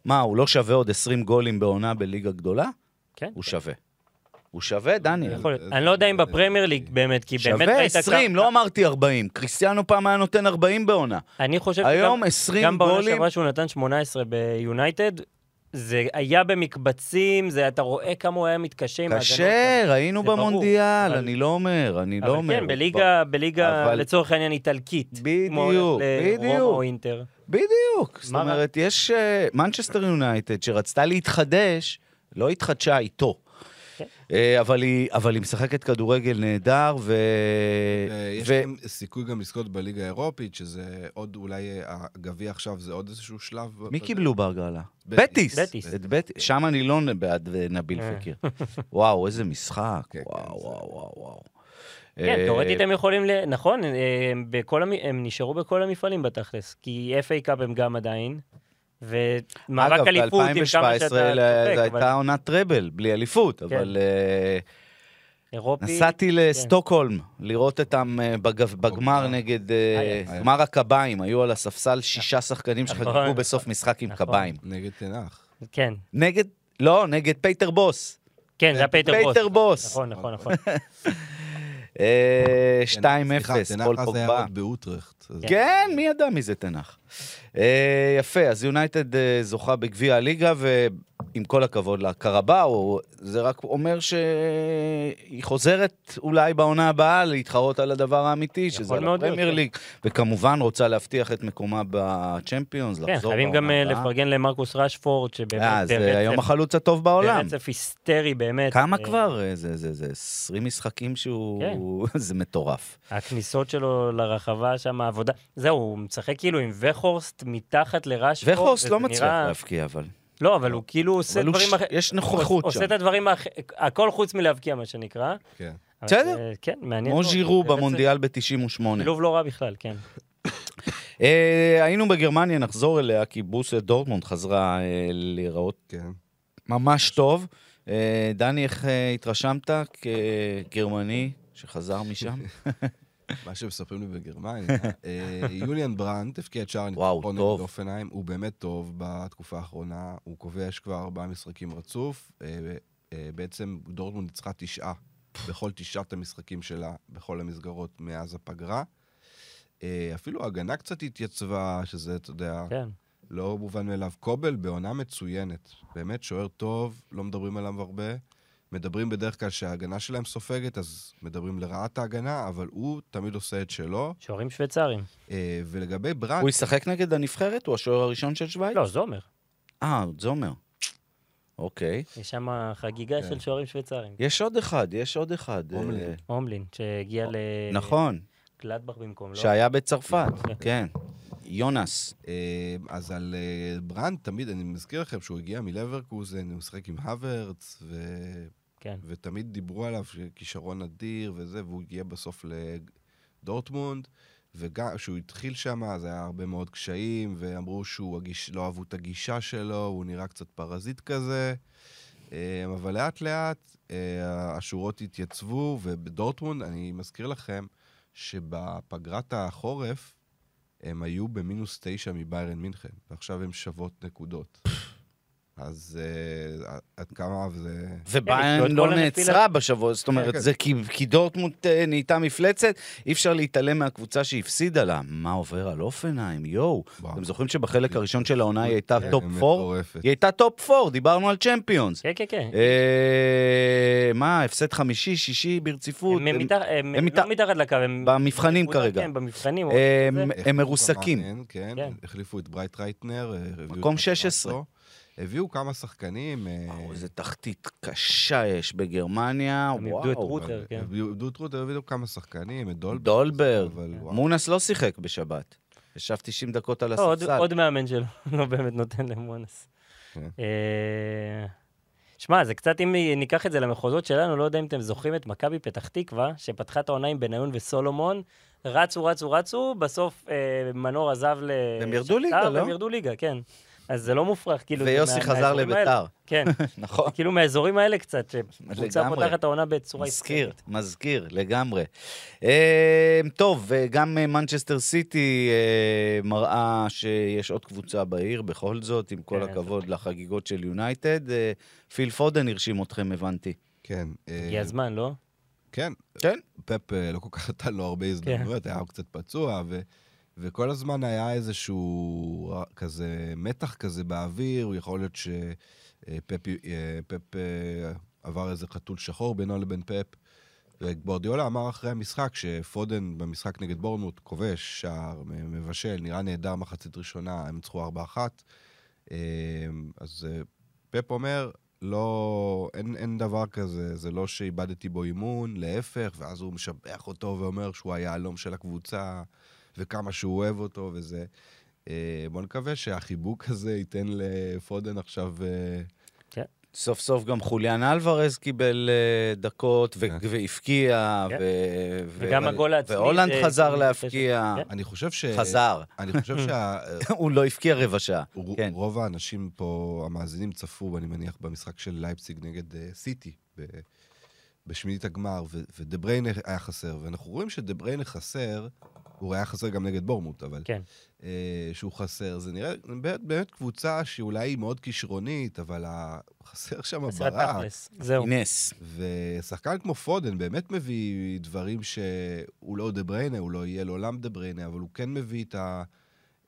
Speaker 2: מה, הוא לא שווה עוד 20 גולים בעונה בליגה גדולה?
Speaker 3: כן.
Speaker 2: הוא שווה. הוא שווה, דניאל.
Speaker 3: יכול להיות. אני לא יודע אם בפרמייר ליג באמת, כי באמת
Speaker 2: שווה
Speaker 3: ראית...
Speaker 2: 20,
Speaker 3: כמה-
Speaker 2: לא אמרתי 40. קריסטיאנו פעם היה נותן 40 בעונה.
Speaker 3: אני חושב
Speaker 2: היום
Speaker 3: שגם-
Speaker 2: 20
Speaker 3: גם בעונה
Speaker 2: גולים.
Speaker 3: שעברה שהוא נתן 18 ביונייטד, זה היה במקבצים, זה, אתה רואה כמה הוא היה מתקשה עם ההגנות.
Speaker 2: קשה, ראינו
Speaker 3: ברור,
Speaker 2: במונדיאל,
Speaker 3: אבל-
Speaker 2: אני לא אומר, אני לא
Speaker 3: אבל
Speaker 2: אומר.
Speaker 3: כן, בליגה, בליגה,
Speaker 2: אבל-
Speaker 3: לצורך העניין, איטלקית. כמו
Speaker 2: בדיוק, בדיוק.
Speaker 3: או אינטר.
Speaker 2: בדיוק. זאת? אומרת, יש אה, מנצ'סטר יונייטד שרצתה להתחדש, לא התחדשה איתו. אה, אבל היא, אבל היא משחקת כדורגל נהדר, ו...
Speaker 4: יש
Speaker 2: ו-
Speaker 4: להם סיכוי גם לזכות בליגה האירופית, שזה עוד, אולי הגביע עכשיו זה עוד איזשהו שלב.
Speaker 2: מי
Speaker 4: בזה.
Speaker 2: קיבלו בהגרלה?
Speaker 4: בטיס.
Speaker 2: בטיס.
Speaker 3: בטיס.
Speaker 2: את בטיס. שם אני לא בעד אה, נביל
Speaker 3: אה.
Speaker 2: פקיר. וואו, איזה משחק.
Speaker 4: כן,
Speaker 2: וואו,
Speaker 4: כן, זה-
Speaker 2: וואו, וואו, וואו.
Speaker 3: כן, תאורטית הם יכולים ל... נכון, הם, בכל המ... הם נשארו בכל המפעלים בתכלס, כי FA Cup הם גם עדיין, ומאבק
Speaker 2: אגב,
Speaker 3: אליפות עם כמה שאתה
Speaker 2: ב-2017
Speaker 3: צודק,
Speaker 2: זו
Speaker 3: אבל
Speaker 2: הייתה עונת treble, בלי אליפות,
Speaker 3: כן.
Speaker 2: אבל אה,
Speaker 3: אירופי...
Speaker 2: נסעתי לסטוקהולם לראות אותם אה, בגב- בגמר
Speaker 4: בגמר.
Speaker 2: נגד אה. גמר הקביים, היו על הספסל שישה שחקנים שחגגו
Speaker 3: נכון.
Speaker 2: בסוף משחק עם
Speaker 3: נכון.
Speaker 2: קביים.
Speaker 4: נגד תנח.
Speaker 3: כן,
Speaker 2: נגד, לא, נגד פטר בוס.
Speaker 3: כן, זה היה פטר בוס.
Speaker 2: פטר בוס.
Speaker 3: נכון, נכון, נכון.
Speaker 2: אה, 2-0,
Speaker 4: סליחה, טן האח
Speaker 2: פול
Speaker 4: אז היה
Speaker 2: פוגבה.
Speaker 4: עוד באוטרכט. אז-
Speaker 2: כן, מי ידע מי זה תנח. אה, יפה, אז יונייטד אה, זוכה בגביע הליגה, ועם כל הכבוד לקרבאו, זה רק אומר שהיא חוזרת אולי בעונה הבאה להתחרות על הדבר האמיתי, שזה על הפרמייר
Speaker 3: כן.
Speaker 2: ליג, וכמובן רוצה להבטיח את מקומה בצ'מפיונס,
Speaker 3: כן,
Speaker 2: לחזור
Speaker 3: חייבים גם אה. לפרגן למרקוס רשפורד, שבאמת
Speaker 2: אה, זה
Speaker 3: ברצף-
Speaker 2: היום החלוץ הטוב בעולם.
Speaker 3: ברצף היסטרי באמת.
Speaker 2: כמה
Speaker 3: אה,
Speaker 2: כבר? אה, זה, זה, זה 20 משחקים שהוא... זה מטורף.
Speaker 3: הכניסות שלו לרחבה שם, העבודה, זהו, הוא משחק כאילו עם וכורסט מתחת לרשפורד.
Speaker 2: וחורסט
Speaker 3: וזה
Speaker 2: לא מצליח
Speaker 3: נראה-
Speaker 2: להבקיע, אבל...
Speaker 3: לא, אבל הוא כאילו עושה דברים
Speaker 2: ש-
Speaker 3: אחרים.
Speaker 2: יש נוכחות
Speaker 3: עושה
Speaker 2: שם.
Speaker 3: את הדברים, האח- הכל חוץ מלהבקיע, מה שנקרא.
Speaker 4: כן.
Speaker 2: בסדר.
Speaker 3: אה, כן, מעניין.
Speaker 2: כמו. ז'ירו
Speaker 3: ברצף.
Speaker 2: במונדיאל ב-98.
Speaker 3: שילוב לא רע בכלל, כן.
Speaker 2: אה, היינו בגרמניה, נחזור אליה, כי בוסט דורטמונד חזרה אה, להיראות
Speaker 4: כן.
Speaker 2: ממש טוב. דני, איך התרשמת כגרמני שחזר משם?
Speaker 4: מה שמספרים לי בגרמניה, אה, יוליאן ברנט הבקיע את שער הניצחון. נגד אופנהיים, הוא באמת טוב בתקופה האחרונה, הוא כובש כבר ארבעה משחקים רצוף, אה, אה, בעצם דורטמונד ניצחה תשעה בכל תשעת המשחקים שלה, בכל המסגרות מאז הפגרה. אפילו ההגנה קצת התייצבה, שזה, אתה יודע,
Speaker 3: כן.
Speaker 4: לא מובן מאליו. קובל בעונה מצוינת, באמת שוער טוב, לא מדברים עליו הרבה. מדברים בדרך כלל שההגנה שלהם סופגת, אז מדברים לרעת ההגנה, אבל הוא תמיד עושה את שלו.
Speaker 3: שוערים שוויצרים.
Speaker 4: אה, ולגבי ברנט,
Speaker 2: הוא ישחק נגד הנבחרת? הוא השוער הראשון של שווייץ?
Speaker 3: לא, זומר.
Speaker 2: אה, זומר. אוקיי.
Speaker 3: יש שם חגיגה
Speaker 4: כן.
Speaker 3: של שוערים שוויצרים.
Speaker 2: יש עוד אחד, יש עוד אחד.
Speaker 4: הומלין.
Speaker 2: אה,
Speaker 3: הומלין, שהגיע
Speaker 2: נכון,
Speaker 3: לגלדבך במקום, לא?
Speaker 2: שהיה בצרפת,
Speaker 3: כן.
Speaker 2: כן. יונס.
Speaker 4: אה, אז על אה, ברנט, תמיד, אני מזכיר לכם שהוא הגיע מלברקוזן, הוא משחק עם הוורץ, ו...
Speaker 3: כן.
Speaker 4: ותמיד דיברו עליו שכישרון אדיר וזה, והוא הגיע בסוף לדורטמונד, וגם כשהוא התחיל שם, אז היה הרבה מאוד קשיים, ואמרו שהוא הגיש, לא אהבו את הגישה שלו, הוא נראה קצת פרזיט כזה. אה, אבל לאט לאט אה, השורות התייצבו, ובדורטמונד, אני מזכיר לכם שבפגרת החורף הם היו במינוס תשע מביירן מינכן, ועכשיו הם שוות נקודות. אז אה, עד כמה זה...
Speaker 3: איבדו את
Speaker 2: לא. נעצרה בשבוע, זאת אומרת,
Speaker 4: כן.
Speaker 2: זה כי, דורטמונד אה, נהייתה מפלצת, אי אפשר להתעלם מהקבוצה שהפסידה לה. מה עובר על הופנהיים, יואו. אתם זוכרים שבחלק הראשון של העונה היא הייתה
Speaker 4: כן,
Speaker 2: top 4?
Speaker 4: מטורפת.
Speaker 2: היא הייתה top 4, דיברנו על צ'מפיונס.
Speaker 3: כן, כן, כן.
Speaker 2: אה, מה, הפסד חמישי, שישי ברציפות?
Speaker 3: הם לא
Speaker 2: מתח-
Speaker 3: מתחת לקו, הם...
Speaker 2: במבחנים כרגע.
Speaker 3: כן, במבחנים.
Speaker 2: הם- מרוסקים.
Speaker 4: כן,
Speaker 3: כן.
Speaker 4: החליפו את ברייטנרייטר.
Speaker 2: מקום
Speaker 4: את
Speaker 2: 16.
Speaker 4: הביאו כמה שחקנים. אה,
Speaker 2: וואו, איזה תחתית קשה יש בגרמניה,
Speaker 3: הם איבדו את
Speaker 2: וואו.
Speaker 3: רוטר.
Speaker 4: אבל
Speaker 3: רוטר, כן.
Speaker 4: הביאו איבדו את רוטר, הביאו כמה שחקנים, את דולברג.
Speaker 2: דולברג. מואנס לא שיחק בשבת. ישב 90 דקות על
Speaker 3: לא, עוד-
Speaker 2: הספסל.
Speaker 3: עוד מאמן שלו, לא באמת נותן למואנס.
Speaker 4: כן.
Speaker 3: אה, שמע, זה קצת, אם ניקח את זה למחוזות שלנו, לא יודע אם אתם זוכרים את מכבי פתח תקווה, שפתחה את העונה עם בניון וסולומון, רצו, רצו, רצו, בסוף אה, מנור עזב ל...
Speaker 2: הם ירדו ליגה, לא?
Speaker 3: הם ירדו ליגה, כן. אז זה לא מופרך, כאילו...
Speaker 2: ויוסי חזר. לביתר.
Speaker 3: כן,
Speaker 2: נכון.
Speaker 3: כאילו מהאזורים האלה קצת, שקבוצה. פותחת העונה בצורה
Speaker 2: מזכיר,
Speaker 3: היסטרית.
Speaker 2: מזכיר, לגמרי. אה, טוב, וגם אה, מנצ'סטר סיטי אה, מראה שיש עוד קבוצה בעיר, בכל זאת, עם כל
Speaker 3: כן,
Speaker 2: הכבוד לחגיגות של יונייטד. אה, פיל פודן הרשים אתכם, הבנתי.
Speaker 4: כן. אה,
Speaker 3: הגיע הזמן, לא?
Speaker 4: כן.
Speaker 2: כן.
Speaker 4: פפ אה, לא כל כך נתן לו הרבה הזדמנויות, היה קצת פצוע, ו... וכל הזמן היה איזשהו אה, כזה מתח כזה באוויר, יכול להיות שפפ אה, אה, עבר איזה חתול שחור בינו לבין פפ. וגוורדיולה אמר אחרי המשחק שפודן במשחק נגד בורנמוט כובש, שער, מבשל, נראה נהדר מחצית ראשונה, הם ניצחו 4-1. אה, אז פפ אומר, לא, אין, אין דבר כזה, זה לא שאיבדתי בו אימון, להפך, ואז הוא משבח אותו ואומר שהוא היהלום של הקבוצה, וכמה שהוא אוהב אותו וזה. אה, בוא נקווה שהחיבוק הזה ייתן לפודן עכשיו... אה,
Speaker 2: סוף סוף גם חוליאן אלוורז קיבל אה, דקות
Speaker 4: כן.
Speaker 2: והבקיע,
Speaker 3: כן. וגם הגול העצמי,
Speaker 2: והולנד חזר להפקיע.
Speaker 3: כן.
Speaker 4: אני חושב ש...
Speaker 2: חזר.
Speaker 4: אני חושב שה...
Speaker 2: הוא לא הבקיע רבע שעה. כן.
Speaker 4: רוב האנשים פה, המאזינים, צפו, אני מניח, במשחק של לייפציג נגד סיטי, בשמינית הגמר, ודה בריינה היה חסר. ואנחנו רואים שדה בריינה חסר, הוא היה חסר גם נגד בורנמות', אבל...
Speaker 3: כן.
Speaker 4: אה, שהוא חסר. זה נראה באמת, באמת קבוצה שאולי היא מאוד כישרונית, אבל ה- חסר שם
Speaker 3: חסר
Speaker 4: ברק.
Speaker 3: תכלס. זהו.
Speaker 2: נס.
Speaker 4: ושחקן כמו פודן באמת מביא דברים שהוא לא דה בריינה, הוא לא יהיה לעולם דה בריינה, אבל הוא כן מביא את, ה,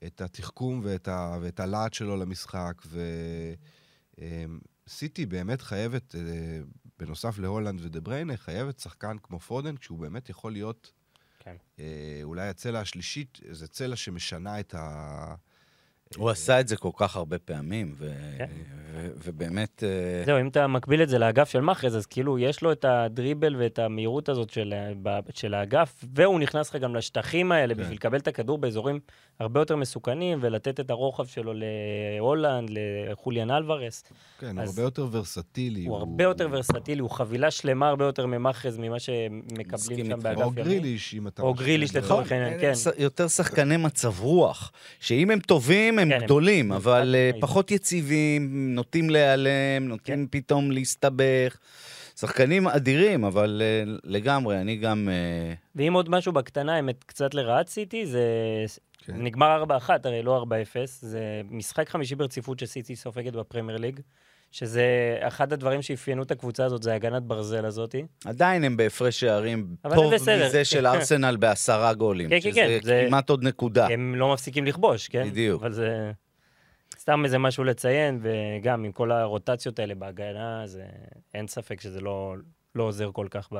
Speaker 4: את התחכום ואת, ה, ואת הלהט שלו למשחק. וסיטי באמת חייבת, אה, בנוסף להולנד ודה בריינה, חייבת שחקן כמו פודן, כשהוא באמת יכול להיות
Speaker 3: כן.
Speaker 4: אה, אולי הצלע השלישית, זה צלע שמשנה את ה...
Speaker 2: הוא עשה את זה כל כך הרבה פעמים, ו-
Speaker 3: כן.
Speaker 2: ו- ובאמת... אה,
Speaker 3: זהו, אם אתה מקביל את זה לאגף של מאחז, אז כאילו יש לו את הדריבל ואת המהירות הזאת של, ה- ב- של האגף, והוא נכנס לך גם לשטחים האלה
Speaker 4: כן.
Speaker 3: בשביל לקבל את הכדור באזורים הרבה יותר מסוכנים, ולתת את הרוחב שלו להולנד, לחוליאן אלוורס.
Speaker 4: כן, הוא
Speaker 3: אז-
Speaker 4: הרבה יותר ורסטילי.
Speaker 3: הוא הרבה יותר ורסטילי, הוא חבילה שלמה הרבה יותר ממאחז ממה שמקבלים שם. באגף
Speaker 4: או
Speaker 3: ימין.
Speaker 4: גריליש, אם אתה...
Speaker 3: או גריליש. לצורך העניין, כן.
Speaker 2: יותר שחקני מצב רוח, שאם הם טובים, הם
Speaker 3: כן, הם-
Speaker 2: גדולים, אבל אה. פחות יציבים, נוטים להיעלם, נוטים פתאום להסתבך. שחקנים אדירים, אבל אה, לגמרי, אני גם... אה,
Speaker 3: ואם עוד משהו בקטנה, האמת, קצת לרעת סיטי, זה
Speaker 4: כן.
Speaker 3: נגמר 4-1, הרי לא 4-0, זה משחק חמישי ברציפות שסיטי סופגת בפרמייר ליג, שזה אחד הדברים שאפיינו את הקבוצה הזאת, זה הגנת ברזל הזאתי.
Speaker 2: עדיין הם בהפרש שערים טוב. מזה של ארסנל בעשרה גולים.
Speaker 3: כן, כן,
Speaker 2: שזה
Speaker 3: כן, זה-
Speaker 2: כמעט עוד נקודה.
Speaker 3: הם לא מפסיקים לכבוש, כן?
Speaker 2: בדיוק.
Speaker 3: אבל זה סתם איזה משהו לציין, וגם עם כל הרוטציות האלה בהגנה, זה אין ספק שזה לא, לא עוזר כל כך, ב,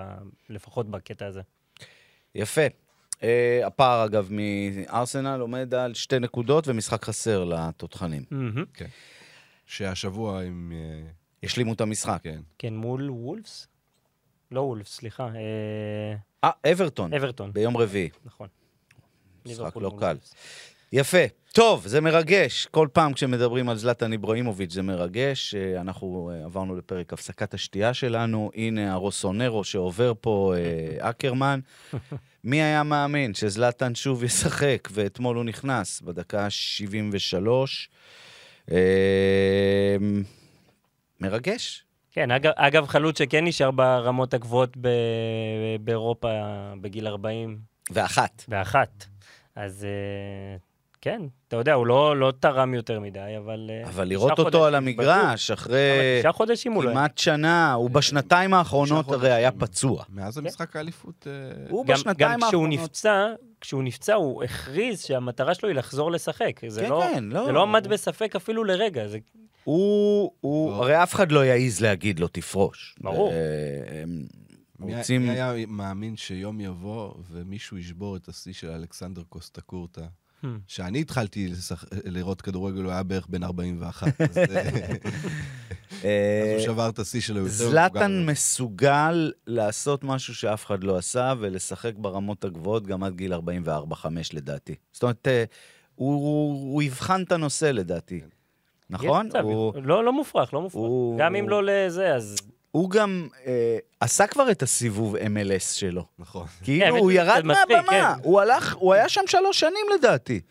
Speaker 3: לפחות בקטע הזה.
Speaker 2: יפה. אה, הפער, אגב, מארסנל עומד על שתי נקודות ומשחק חסר לתותחנים.
Speaker 3: מהמם.
Speaker 4: שהשבוע עם... אה,
Speaker 2: השלימו את המשחק.
Speaker 4: כן.
Speaker 3: כן, מול וולפס? לא וולפס, סליחה, אה,
Speaker 2: אה, אברטון,
Speaker 3: אברטון,
Speaker 2: ביום רביעי.
Speaker 3: נכון.
Speaker 2: משחק לא קל. יפה. טוב, זה מרגש. כל פעם כשמדברים על זלטן איבראימוביץ' זה מרגש. אה, אנחנו עברנו לפרק הפסקת השתייה שלנו. הנה הרוסונרו שעובר פה, אה, אקרמן. מי היה מאמין שזלטן שוב ישחק, ואתמול הוא נכנס בדקה ה-73. אה, מרגש.
Speaker 3: כן, אגב, אגב, חלוץ שכן נשאר ברמות הגבוהות ב, באירופה בגיל 40
Speaker 2: ואחת.
Speaker 3: ואחת. אז אה, כן, אתה יודע, הוא לא, לא תרם יותר מדי, אבל... אה,
Speaker 2: אבל לראות אותו על המגרש,
Speaker 3: בטוח.
Speaker 2: אחרי
Speaker 3: תשעה חודשים הוא לא...
Speaker 2: כמעט שנה, הוא בשנתיים האחרונות הרי היה. פצוע.
Speaker 4: מאז המשחק האליפות... אה,
Speaker 2: הוא בשנתיים
Speaker 3: גם כשהוא
Speaker 2: האחרונות.
Speaker 3: נפצע, כשהוא נפצע, הוא הכריז שהמטרה שלו היא לחזור לשחק. זה,
Speaker 2: כן,
Speaker 3: לא,
Speaker 2: כן, לא.
Speaker 3: זה לא עמד בספק אפילו לרגע. זה,
Speaker 2: הוא, הוא,
Speaker 4: לא.
Speaker 2: הרי אף אחד לא יעז להגיד לו, תפרוש.
Speaker 3: ברור.
Speaker 2: אה, רוצים...
Speaker 4: מי היה מאמין שיום יבוא ומישהו ישבור את השיא של אלכסנדר קוסטקורטה?
Speaker 3: Hmm.
Speaker 4: כשאני התחלתי לשח... לראות כדורגל, הוא היה בערך בן 41. אז, אה, אז
Speaker 2: אה,
Speaker 4: הוא שבר את השיא שלו יותר
Speaker 2: זלאטן
Speaker 4: מבוגר.
Speaker 2: מסוגל לעשות משהו שאף אחד לא עשה, ולשחק ברמות הגבוהות גם עד גיל 44-5 לדעתי. זאת אומרת, אה, הוא, יבחן את הנושא לדעתי. נכון?
Speaker 3: מצב,
Speaker 2: הוא-
Speaker 3: לא, לא מופרך, לא מופרך.
Speaker 2: הוא-
Speaker 3: גם אם לא לזה, אז...
Speaker 2: הוא גם אה, עשה כבר את הסיבוב MLS שלו.
Speaker 4: נכון.
Speaker 2: כאילו,
Speaker 3: כן,
Speaker 2: הוא ירד מהבמה,
Speaker 3: כן.
Speaker 2: הוא הלך, הוא היה שם שלוש שנים לדעתי.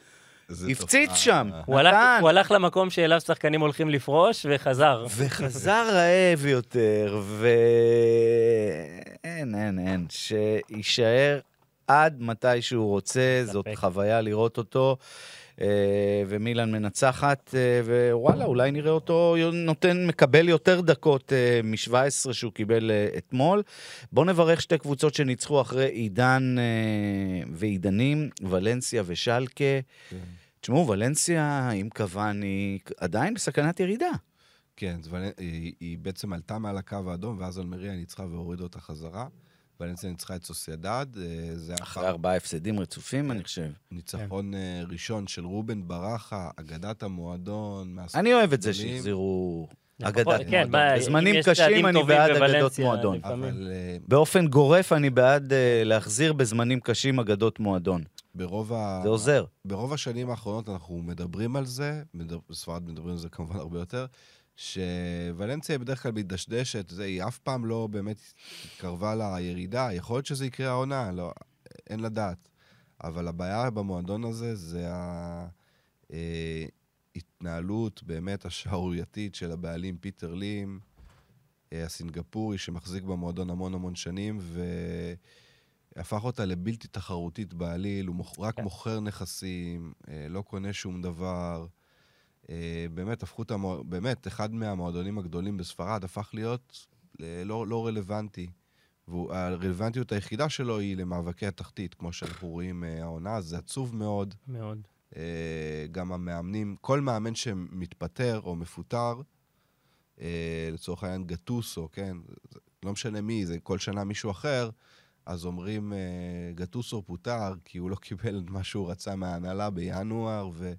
Speaker 2: הפציץ שם.
Speaker 3: הוא הלך. הוא הלך למקום שאליו שחקנים הולכים לפרוש, וחזר.
Speaker 2: וחזר רעב יותר, ואין, אין, אין. שיישאר עד מתי שהוא רוצה, זאת. חוויה לראות אותו. אה, ומילן מנצחת, אה, ווואלה, אולי נראה אותו נותן, מקבל יותר דקות מ-17 שהוא קיבל אה, אתמול. בואו נברך שתי קבוצות שניצחו אחרי עידן אה, ועידנים, ולנסיה ושלקה.
Speaker 4: כן.
Speaker 2: תשמעו, ולנסיה עם קוואני עדיין בסכנת ירידה.
Speaker 4: כן, היא, היא בעצם עלתה מעל הקו האדום, ואז אלמריה ניצחה והורידה אותה חזרה. ולנסיה ניצחה את סוסיידד. אה,
Speaker 2: אחרי ארבעה הפסדים רצופים, אני חושב.
Speaker 4: ניצחון אה, ראשון של רובן ברכה, אגדת המועדון.
Speaker 2: אני אוהב את זה. שהחזירו
Speaker 3: לפחות-
Speaker 2: אגדת
Speaker 3: כן,
Speaker 2: מועדון. בזמנים קשים אני בעד אגדות מועדון.
Speaker 4: אבל אה,
Speaker 2: באופן גורף אני בעד להחזיר בזמנים קשים אגדות מועדון.
Speaker 4: ברוב ה...
Speaker 2: זה עוזר.
Speaker 4: ברוב השנים האחרונות אנחנו מדברים על זה, מדבר, בספרד מדברים על זה כמובן הרבה יותר, שוולנסיה בדרך כלל מתדשדשת, זה, היא אף פעם לא באמת התקרבה לירידה, יכול להיות שזה יקרה העונה, לא, אין לדעת. אבל הבעיה במועדון הזה זה ההתנהלות באמת השערורייתית של הבעלים פיטר לים, אה, הסינגפורי שמחזיק במועדון המון המון שנים, ו... הפך אותה לבלתי תחרותית בעליל, הוא מוכ... רק
Speaker 3: כן.
Speaker 4: מוכר נכסים, אה, לא קונה שום דבר. אה, באמת, הפכו את המוע... באמת, אחד מהמועדונים הגדולים בספרד הפך להיות אה, לא, לא רלוונטי. והרלוונטיות היחידה שלו היא למאבקי התחתית, כמו שאנחנו רואים אה, העונה, זה עצוב מאוד.
Speaker 3: מאוד.
Speaker 4: גם המאמנים, כל מאמן שמתפטר או מפוטר, לצורך העניין גטוסו, כן? לא משנה מי, זה כל שנה מישהו אחר, אז אומרים, גטוסו פוטר כי הוא לא קיבל את מה שהוא רצה מההנהלה בינואר, ו...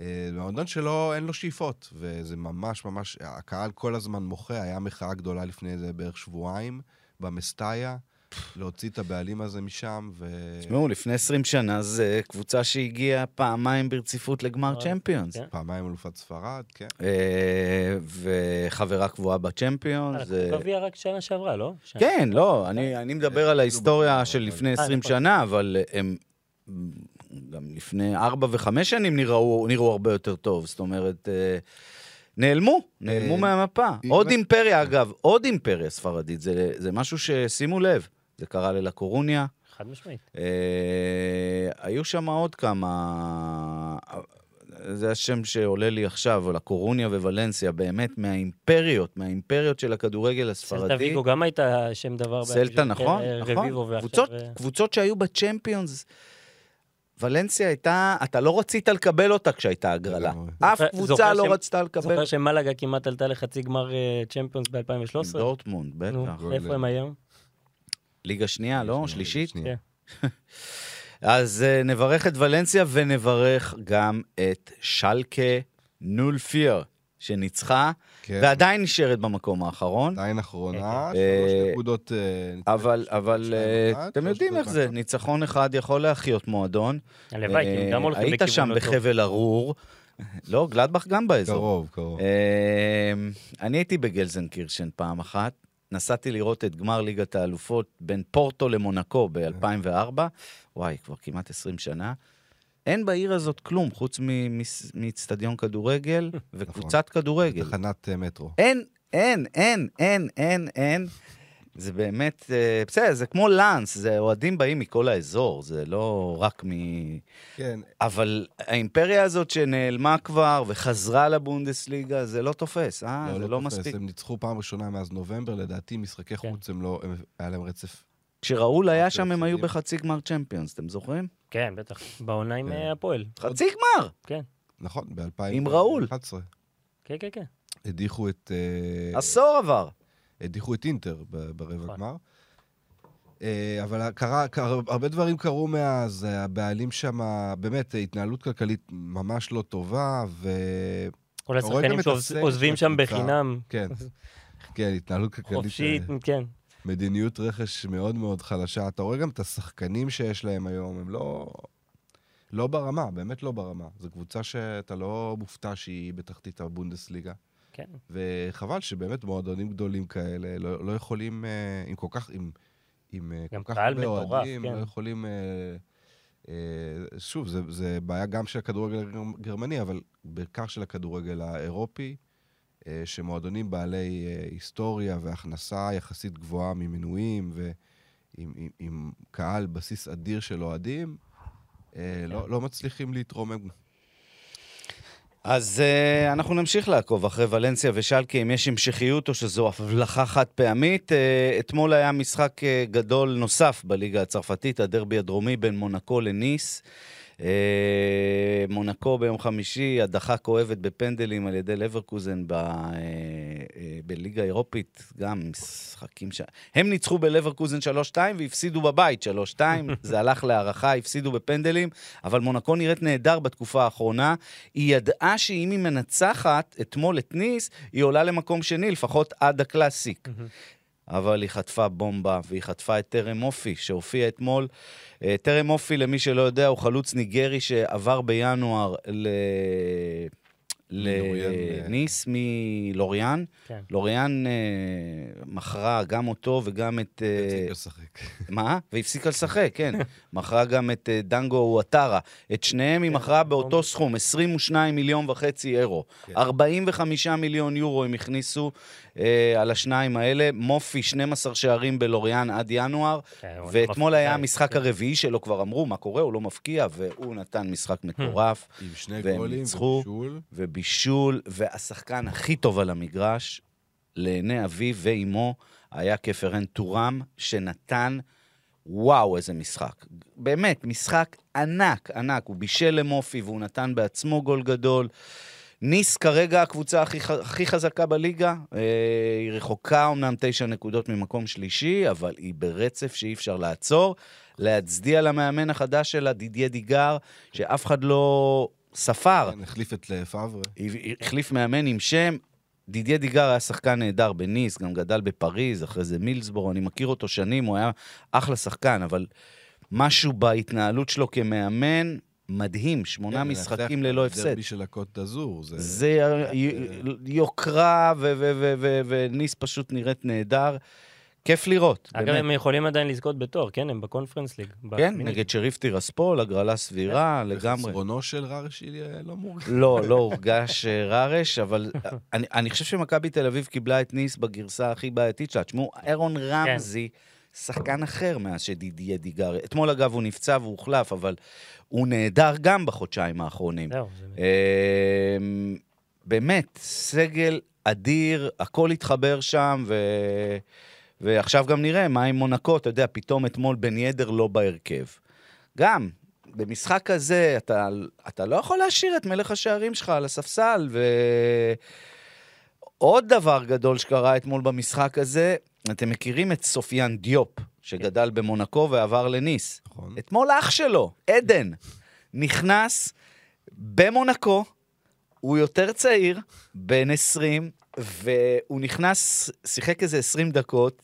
Speaker 4: אה, במועדון שלו אין לו שאיפות, וזה ממש ממש, הקהל כל הזמן מוחה, היה מחאה גדולה לפני איזה בערך שבועיים, במסטאיה, להוציא את הבעלים הזה משם, ו...
Speaker 2: תשמעו, לפני 20 שנה זה קבוצה שהגיעה פעמיים ברציפות לגמר
Speaker 3: נכון,
Speaker 2: צ'מפיונס.
Speaker 3: כן.
Speaker 4: פעמיים אלופת ספרד, כן.
Speaker 2: אה, וחברה קבועה בצ'מפיונס. זה-
Speaker 3: גביע רק שנה שעברה, לא?
Speaker 2: כן, לא, אני, אני מדבר על ההיסטוריה של לפני
Speaker 3: אה,
Speaker 2: 20
Speaker 3: נכון.
Speaker 2: שנה, אבל הם גם לפני 4 ו-5 שנים נראו, נראו הרבה יותר טוב. זאת אומרת, אה, נעלמו, נעלמו
Speaker 4: אה,
Speaker 2: מהמפה. עוד אימפריה, אגב, עוד אימפריה ספרדית, זה, זה משהו ששימו לב, זה קרה ללקורוניה.
Speaker 3: חד משמעית.
Speaker 2: אה, היו שם עוד כמה... זה השם שעולה לי עכשיו, אבל הקורוניה וולנסיה, באמת מהאימפריות, מהאימפריות של הכדורגל
Speaker 3: סלטה
Speaker 2: הספרדי.
Speaker 3: ויגו גם הייתה שם דבר.
Speaker 2: סלטה, נכון, נכון. קבוצות,
Speaker 3: אה,
Speaker 2: קבוצות שהיו בצ'מפיונס. ולנסיה הייתה, אתה לא רצית לקבל אותה כשהייתה הגרלה. אף קבוצה לא רצתה לקבל.
Speaker 3: זוכר שמלאגה כמעט עלתה לחצי גמר אה, צ'מפיונס
Speaker 2: עם
Speaker 3: ב-2013?
Speaker 2: דורטמונד, בטח.
Speaker 3: איפה הם היום?
Speaker 2: ליגה שנייה, לא? שלישית? אז אה, נברך את ולנסיה ונברך גם את שלקה נולפיר, שניצחה,
Speaker 4: כן.
Speaker 2: ועדיין נשארת במקום האחרון.
Speaker 4: עדיין אחרונה,
Speaker 2: אה,
Speaker 4: שלוש נקודות... אה,
Speaker 2: אבל,
Speaker 4: נצחון,
Speaker 2: אבל אה,
Speaker 4: אחת,
Speaker 2: אתם
Speaker 4: שלוש
Speaker 2: יודעים איך
Speaker 4: נקודות
Speaker 2: זה. ניצחון אחד יכול להחיות מועדון.
Speaker 3: הלוואי, כי הם גם
Speaker 2: אה,
Speaker 3: הולכים
Speaker 2: היית
Speaker 3: בכיוון
Speaker 2: שם
Speaker 3: לא.
Speaker 2: בחבל ארור. לא, גלדבך גם באזור.
Speaker 4: קרוב, קרוב.
Speaker 2: אה, אני הייתי בגלזנקירשן פעם אחת. נסעתי לראות את גמר ליגת האלופות בין פורטו למונקו ב-2004. וואי, כבר כמעט 20 שנה. אין בעיר הזאת כלום, חוץ מאיצטדיון כדורגל וקבוצת כדורגל.
Speaker 4: תחנת אה, מטרו.
Speaker 2: אין, אין, אין, אין, אין, אין. זה באמת, אה, בסדר, זה כמו לאנס, זה אוהדים באים מכל האזור, זה לא רק מ...
Speaker 4: כן,
Speaker 2: אבל האימפריה הזאת שנעלמה כבר וחזרה לבונדסליגה, זה לא תופס, אה? זה לא
Speaker 4: תופס.
Speaker 2: מספיק.
Speaker 4: הם ניצחו פעם ראשונה מאז נובמבר, לדעתי משחקי
Speaker 3: כן.
Speaker 4: חוץ הם לא, הם- היה להם רצף.
Speaker 2: כשראול היה
Speaker 4: אוקיי,
Speaker 2: שם, הם היו. בחצי גמר צ'מפיונס, אתם זוכרים?
Speaker 3: כן, בטח. בעונה עם
Speaker 4: כן.
Speaker 3: אה, הפועל.
Speaker 2: חצי גמר!
Speaker 3: כן,
Speaker 4: נכון, ב-2011.
Speaker 2: עם ראול.
Speaker 3: כן, כן, כן.
Speaker 4: הדיחו את... אה,
Speaker 2: עשור עבר.
Speaker 4: הדיחו את אינטר ברבע
Speaker 3: נכון.
Speaker 4: גמר. אה, אבל קרה, הרבה דברים קרו מאז, הבעלים שם, באמת, התנהלות כלכלית ממש לא טובה, ו...
Speaker 3: כל השחקנים שעוזבים שם. בחינם,
Speaker 4: כן, כן, התנהלות כלכלית,
Speaker 3: חופשית, כן.
Speaker 4: מדיניות רכש מאוד מאוד חלשה. אתה רואה גם את השחקנים שיש להם היום, הם לא... לא ברמה, באמת לא ברמה. זו קבוצה שאתה לא מופתע שהיא בתחתית הבונדסליגה.
Speaker 3: כן.
Speaker 4: וחבל שבאמת מועדונים גדולים כאלה לא, לא יכולים, אה, עם כל כך, עם, עם אה, כל כך הרבה אוהדים,
Speaker 3: כן.
Speaker 4: לא יכולים... אה, אה, שוב, זה, זה בעיה גם של הכדורגל הגרמני, אבל בעיקר של הכדורגל האירופי, שמועדונים בעלי אה, היסטוריה והכנסה יחסית גבוהה ממנויים ועם עם, עם קהל בסיס אדיר של אוהדים, אה, לא, לא מצליחים להתרומם.
Speaker 2: אז uh, אנחנו נמשיך לעקוב אחרי ולנסיה ושלקה, אם יש המשכיות או שזו הבלחה חד פעמית. Uh, אתמול היה משחק uh, גדול נוסף בליגה הצרפתית, הדרבי הדרומי בין מונקו לניס. Uh, מונקו ביום חמישי, הדחה כואבת בפנדלים על ידי לברקוזן ב, uh, בליגה האירופית, גם משחקים ש... הם ניצחו בלברקוזן 3-2 והפסידו בבית 3-2, זה הלך להערכה, הפסידו בפנדלים, אבל מונקו נראית נהדר בתקופה האחרונה. היא ידעה שאם היא מנצחת אתמול את ניס, היא עולה למקום שני, לפחות עד הקלאסיק. אבל היא חטפה בומבה, והיא חטפה את טרם אופי, שהופיע אתמול. אה, טרם אופי, למי שלא יודע, הוא חלוץ ניגרי שעבר בינואר ל...
Speaker 4: מלוריאן,
Speaker 2: לניס מלוריאן.
Speaker 3: כן.
Speaker 2: לוריאן אה, מכרה גם אותו וגם את... אה,
Speaker 4: לשחק.
Speaker 2: מה? והפסיקה לשחק, כן. מכרה גם את אה, דנגו וואטרה. את שניהם היא מכרה באותו סכום, 22 מיליון וחצי אירו.
Speaker 4: כן.
Speaker 2: 45 מיליון יורו הם הכניסו אה, על השניים האלה. מופי, 12 שערים בלוריאן עד ינואר.
Speaker 3: כן,
Speaker 2: ואתמול. היה המשחק הרביעי שלו, כבר אמרו, מה קורה? הוא לא מפקיע, והוא נתן משחק מטורף.
Speaker 4: עם שני גולים. ובישול.
Speaker 2: ובישול, והשחקן הכי טוב על המגרש, לעיני אביו ואימו, היה כפרן טורם, שנתן, וואו, איזה משחק. באמת, משחק ענק, ענק. הוא בישל למופי והוא נתן בעצמו גול גדול. ניס כרגע הקבוצה הכי, הכי חזקה בליגה. אה, היא רחוקה אמנם תשע נקודות ממקום שלישי, אבל היא ברצף שאי אפשר לעצור. להצדיע למאמן החדש שלה, דידיה דיגר, שאף אחד לא ספר.
Speaker 4: כן, החליף את פאברה.
Speaker 2: החליף מאמן עם שם. דידיה דיגר היה שחקן נהדר בניס, גם גדל בפריז, אחרי זה מילסבורו, אני מכיר אותו שנים, הוא היה אחלה שחקן, אבל משהו בהתנהלות שלו כמאמן, מדהים, שמונה
Speaker 4: כן,
Speaker 2: משחקים ללא הפסד.
Speaker 4: דרבי של הקוט דזור. זה...
Speaker 2: זה יוקרה, וניס פשוט נראית נהדר. כיף לראות,
Speaker 3: אגב,
Speaker 2: באמת.
Speaker 3: הם יכולים עדיין לזכות בתואר, כן? הם בקונפרנס ליג.
Speaker 2: כן. נגד שריף טירספול, הגרלה סבירה, לגמרי.
Speaker 4: וחסרונו של ררשי לא מורגש.
Speaker 2: לא, לא הורגש אה, ררש, אבל אני, אני חושב שמכבי תל אביב קיבלה את ניס בגרסה הכי בעייתית שלה. תשמעו, אירון רמזי, שחקן אחר מאז שדידיה דיגר. אתמול, אגב, הוא נפצע והוא הוחלף, אבל הוא נהדר גם בחודשיים האחרונים. אמ, באמת, סגל אדיר, הכל התחבר שם, ו... ועכשיו גם נראה מה עם מונקו, אתה יודע, פתאום אתמול בן ידר לא בהרכב. גם, במשחק כזה, אתה, אתה לא יכול להשאיר את מלך השערים שלך על הספסל, ו... עוד דבר גדול שקרה אתמול במשחק הזה, אתם מכירים את סופיאן דיופ, שגדל במונקו ועבר לניס.
Speaker 4: נכון.
Speaker 2: אתמול אח שלו, עדן, נכנס במונקו, הוא יותר צעיר, בן 20, והוא נכנס, שיחק איזה 20 דקות.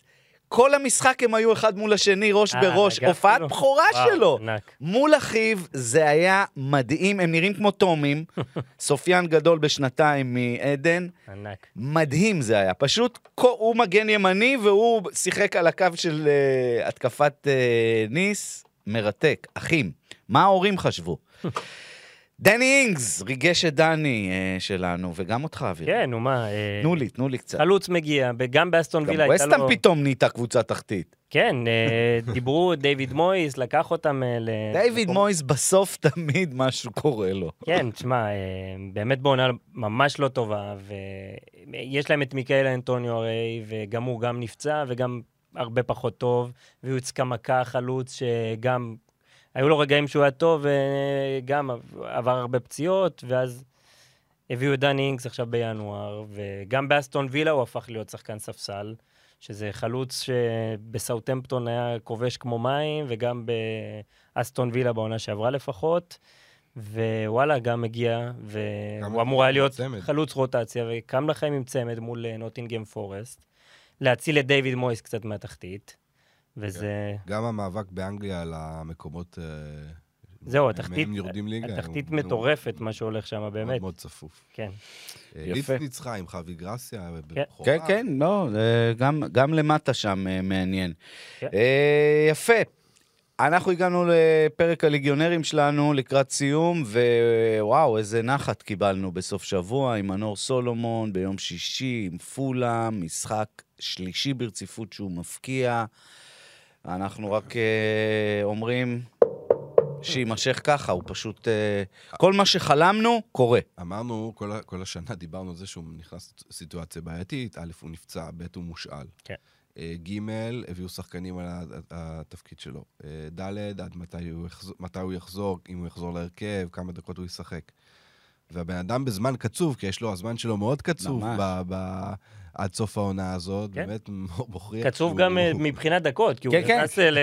Speaker 2: כל המשחק הם היו אחד מול השני, ראש
Speaker 3: אה,
Speaker 2: בראש, הופעת? בכורה שלו.
Speaker 3: ענק.
Speaker 2: מול אחיו, זה היה מדהים, הם נראים כמו תאומים. סופיאן גדול בשנתיים מעדן.
Speaker 3: ענק.
Speaker 2: מדהים זה היה. פשוט הוא מגן ימני והוא שיחק על הקו של uh, התקפת uh, ניס. מרתק. אחים, מה ההורים חשבו? דני אינגס ריגש את דני uh, שלנו, וגם אותך, אביר.
Speaker 3: כן, נו מה, אה,
Speaker 2: תנו לי, תנו לי קצת.
Speaker 3: חלוץ מגיע, וגם באסטון
Speaker 2: גם
Speaker 3: וילה הייתה
Speaker 2: ווסטהאם
Speaker 3: לו...
Speaker 2: פתאום נהייתה קבוצה תחתית.
Speaker 3: כן, אה, דיברו, דיוויד מויס לקח אותם אה, ל...
Speaker 2: דיוויד מויס בסוף תמיד משהו קורה לו.
Speaker 3: כן, תשמע, אה, באמת בעונה ממש לא טובה, ויש להם את מיקאל אנטוניו הרי, וגם הוא גם נפצע וגם הרבה פחות טוב, ויוצקה מכה חלוץ שגם, היו לו רגעים שהוא היה טוב, וגם עבר הרבה פציעות, ואז הביאו את דני אינקס עכשיו בינואר, וגם באסטון וילה הוא הפך להיות שחקן ספסל. שזה חלוץ שבסאוטמפטון היה כובש כמו מים, וגם באסטון וילה בעונה שעברה לפחות. ווואלה, גם הגיע, והוא אמור היה להיות
Speaker 4: צמד.
Speaker 3: חלוץ רוטציה, וקם לכם עם צמד מול אה, נוטינגהם פורסט. להציל את דיוויד מויס קצת מהתחתית, וזה...
Speaker 4: גם המאבק באנגליה על המקומות אה,
Speaker 3: זהו, התחתית. התחתית מטורפת, מה שהולך שם,
Speaker 4: מאוד
Speaker 3: באמת.
Speaker 4: מאוד צפוף.
Speaker 3: כן.
Speaker 4: אה,
Speaker 2: יפה.
Speaker 4: ליץ ניצחה עם חווי גרסיה.
Speaker 3: כן.
Speaker 4: בבכורה.
Speaker 2: כן, כן, לא, זה גם, גם למטה שם אה, מעניין.
Speaker 3: כן.
Speaker 2: אה, יפה. אנחנו הגענו לפרק הליגיונרים שלנו לקראת סיום, ווואו, איזה נחת קיבלנו בסוף שבוע עם מנור סולומון ביום שישי, עם פולאם, משחק שלישי ברציפות שהוא מפקיע. אנחנו רק אה, אומרים שיימשך ככה, הוא פשוט... אה, כל מה שחלמנו, קורה.
Speaker 4: אמרנו, כל, ה- כל השנה דיברנו על זה שהוא נכנס לסיטואציה בעייתית, א', הוא נפצע, ב', הוא מושאל.
Speaker 3: כן.
Speaker 4: אה, ג', הביאו שחקנים על ה- התפקיד שלו. אה, ד', עד מתי הוא, יחזור, מתי הוא יחזור, אם הוא יחזור להרכב, כמה דקות הוא ישחק. והבן אדם בזמן קצוב, כי יש לו, הזמן שלו מאוד קצוב
Speaker 2: ממש.
Speaker 4: ב, ב, עד סוף העונה הזאת,
Speaker 3: כן.
Speaker 4: באמת מוכיח
Speaker 3: קצוב גם אה, מבחינת דקות, כי הוא
Speaker 2: כן, כן.
Speaker 3: נכנס אה, ל...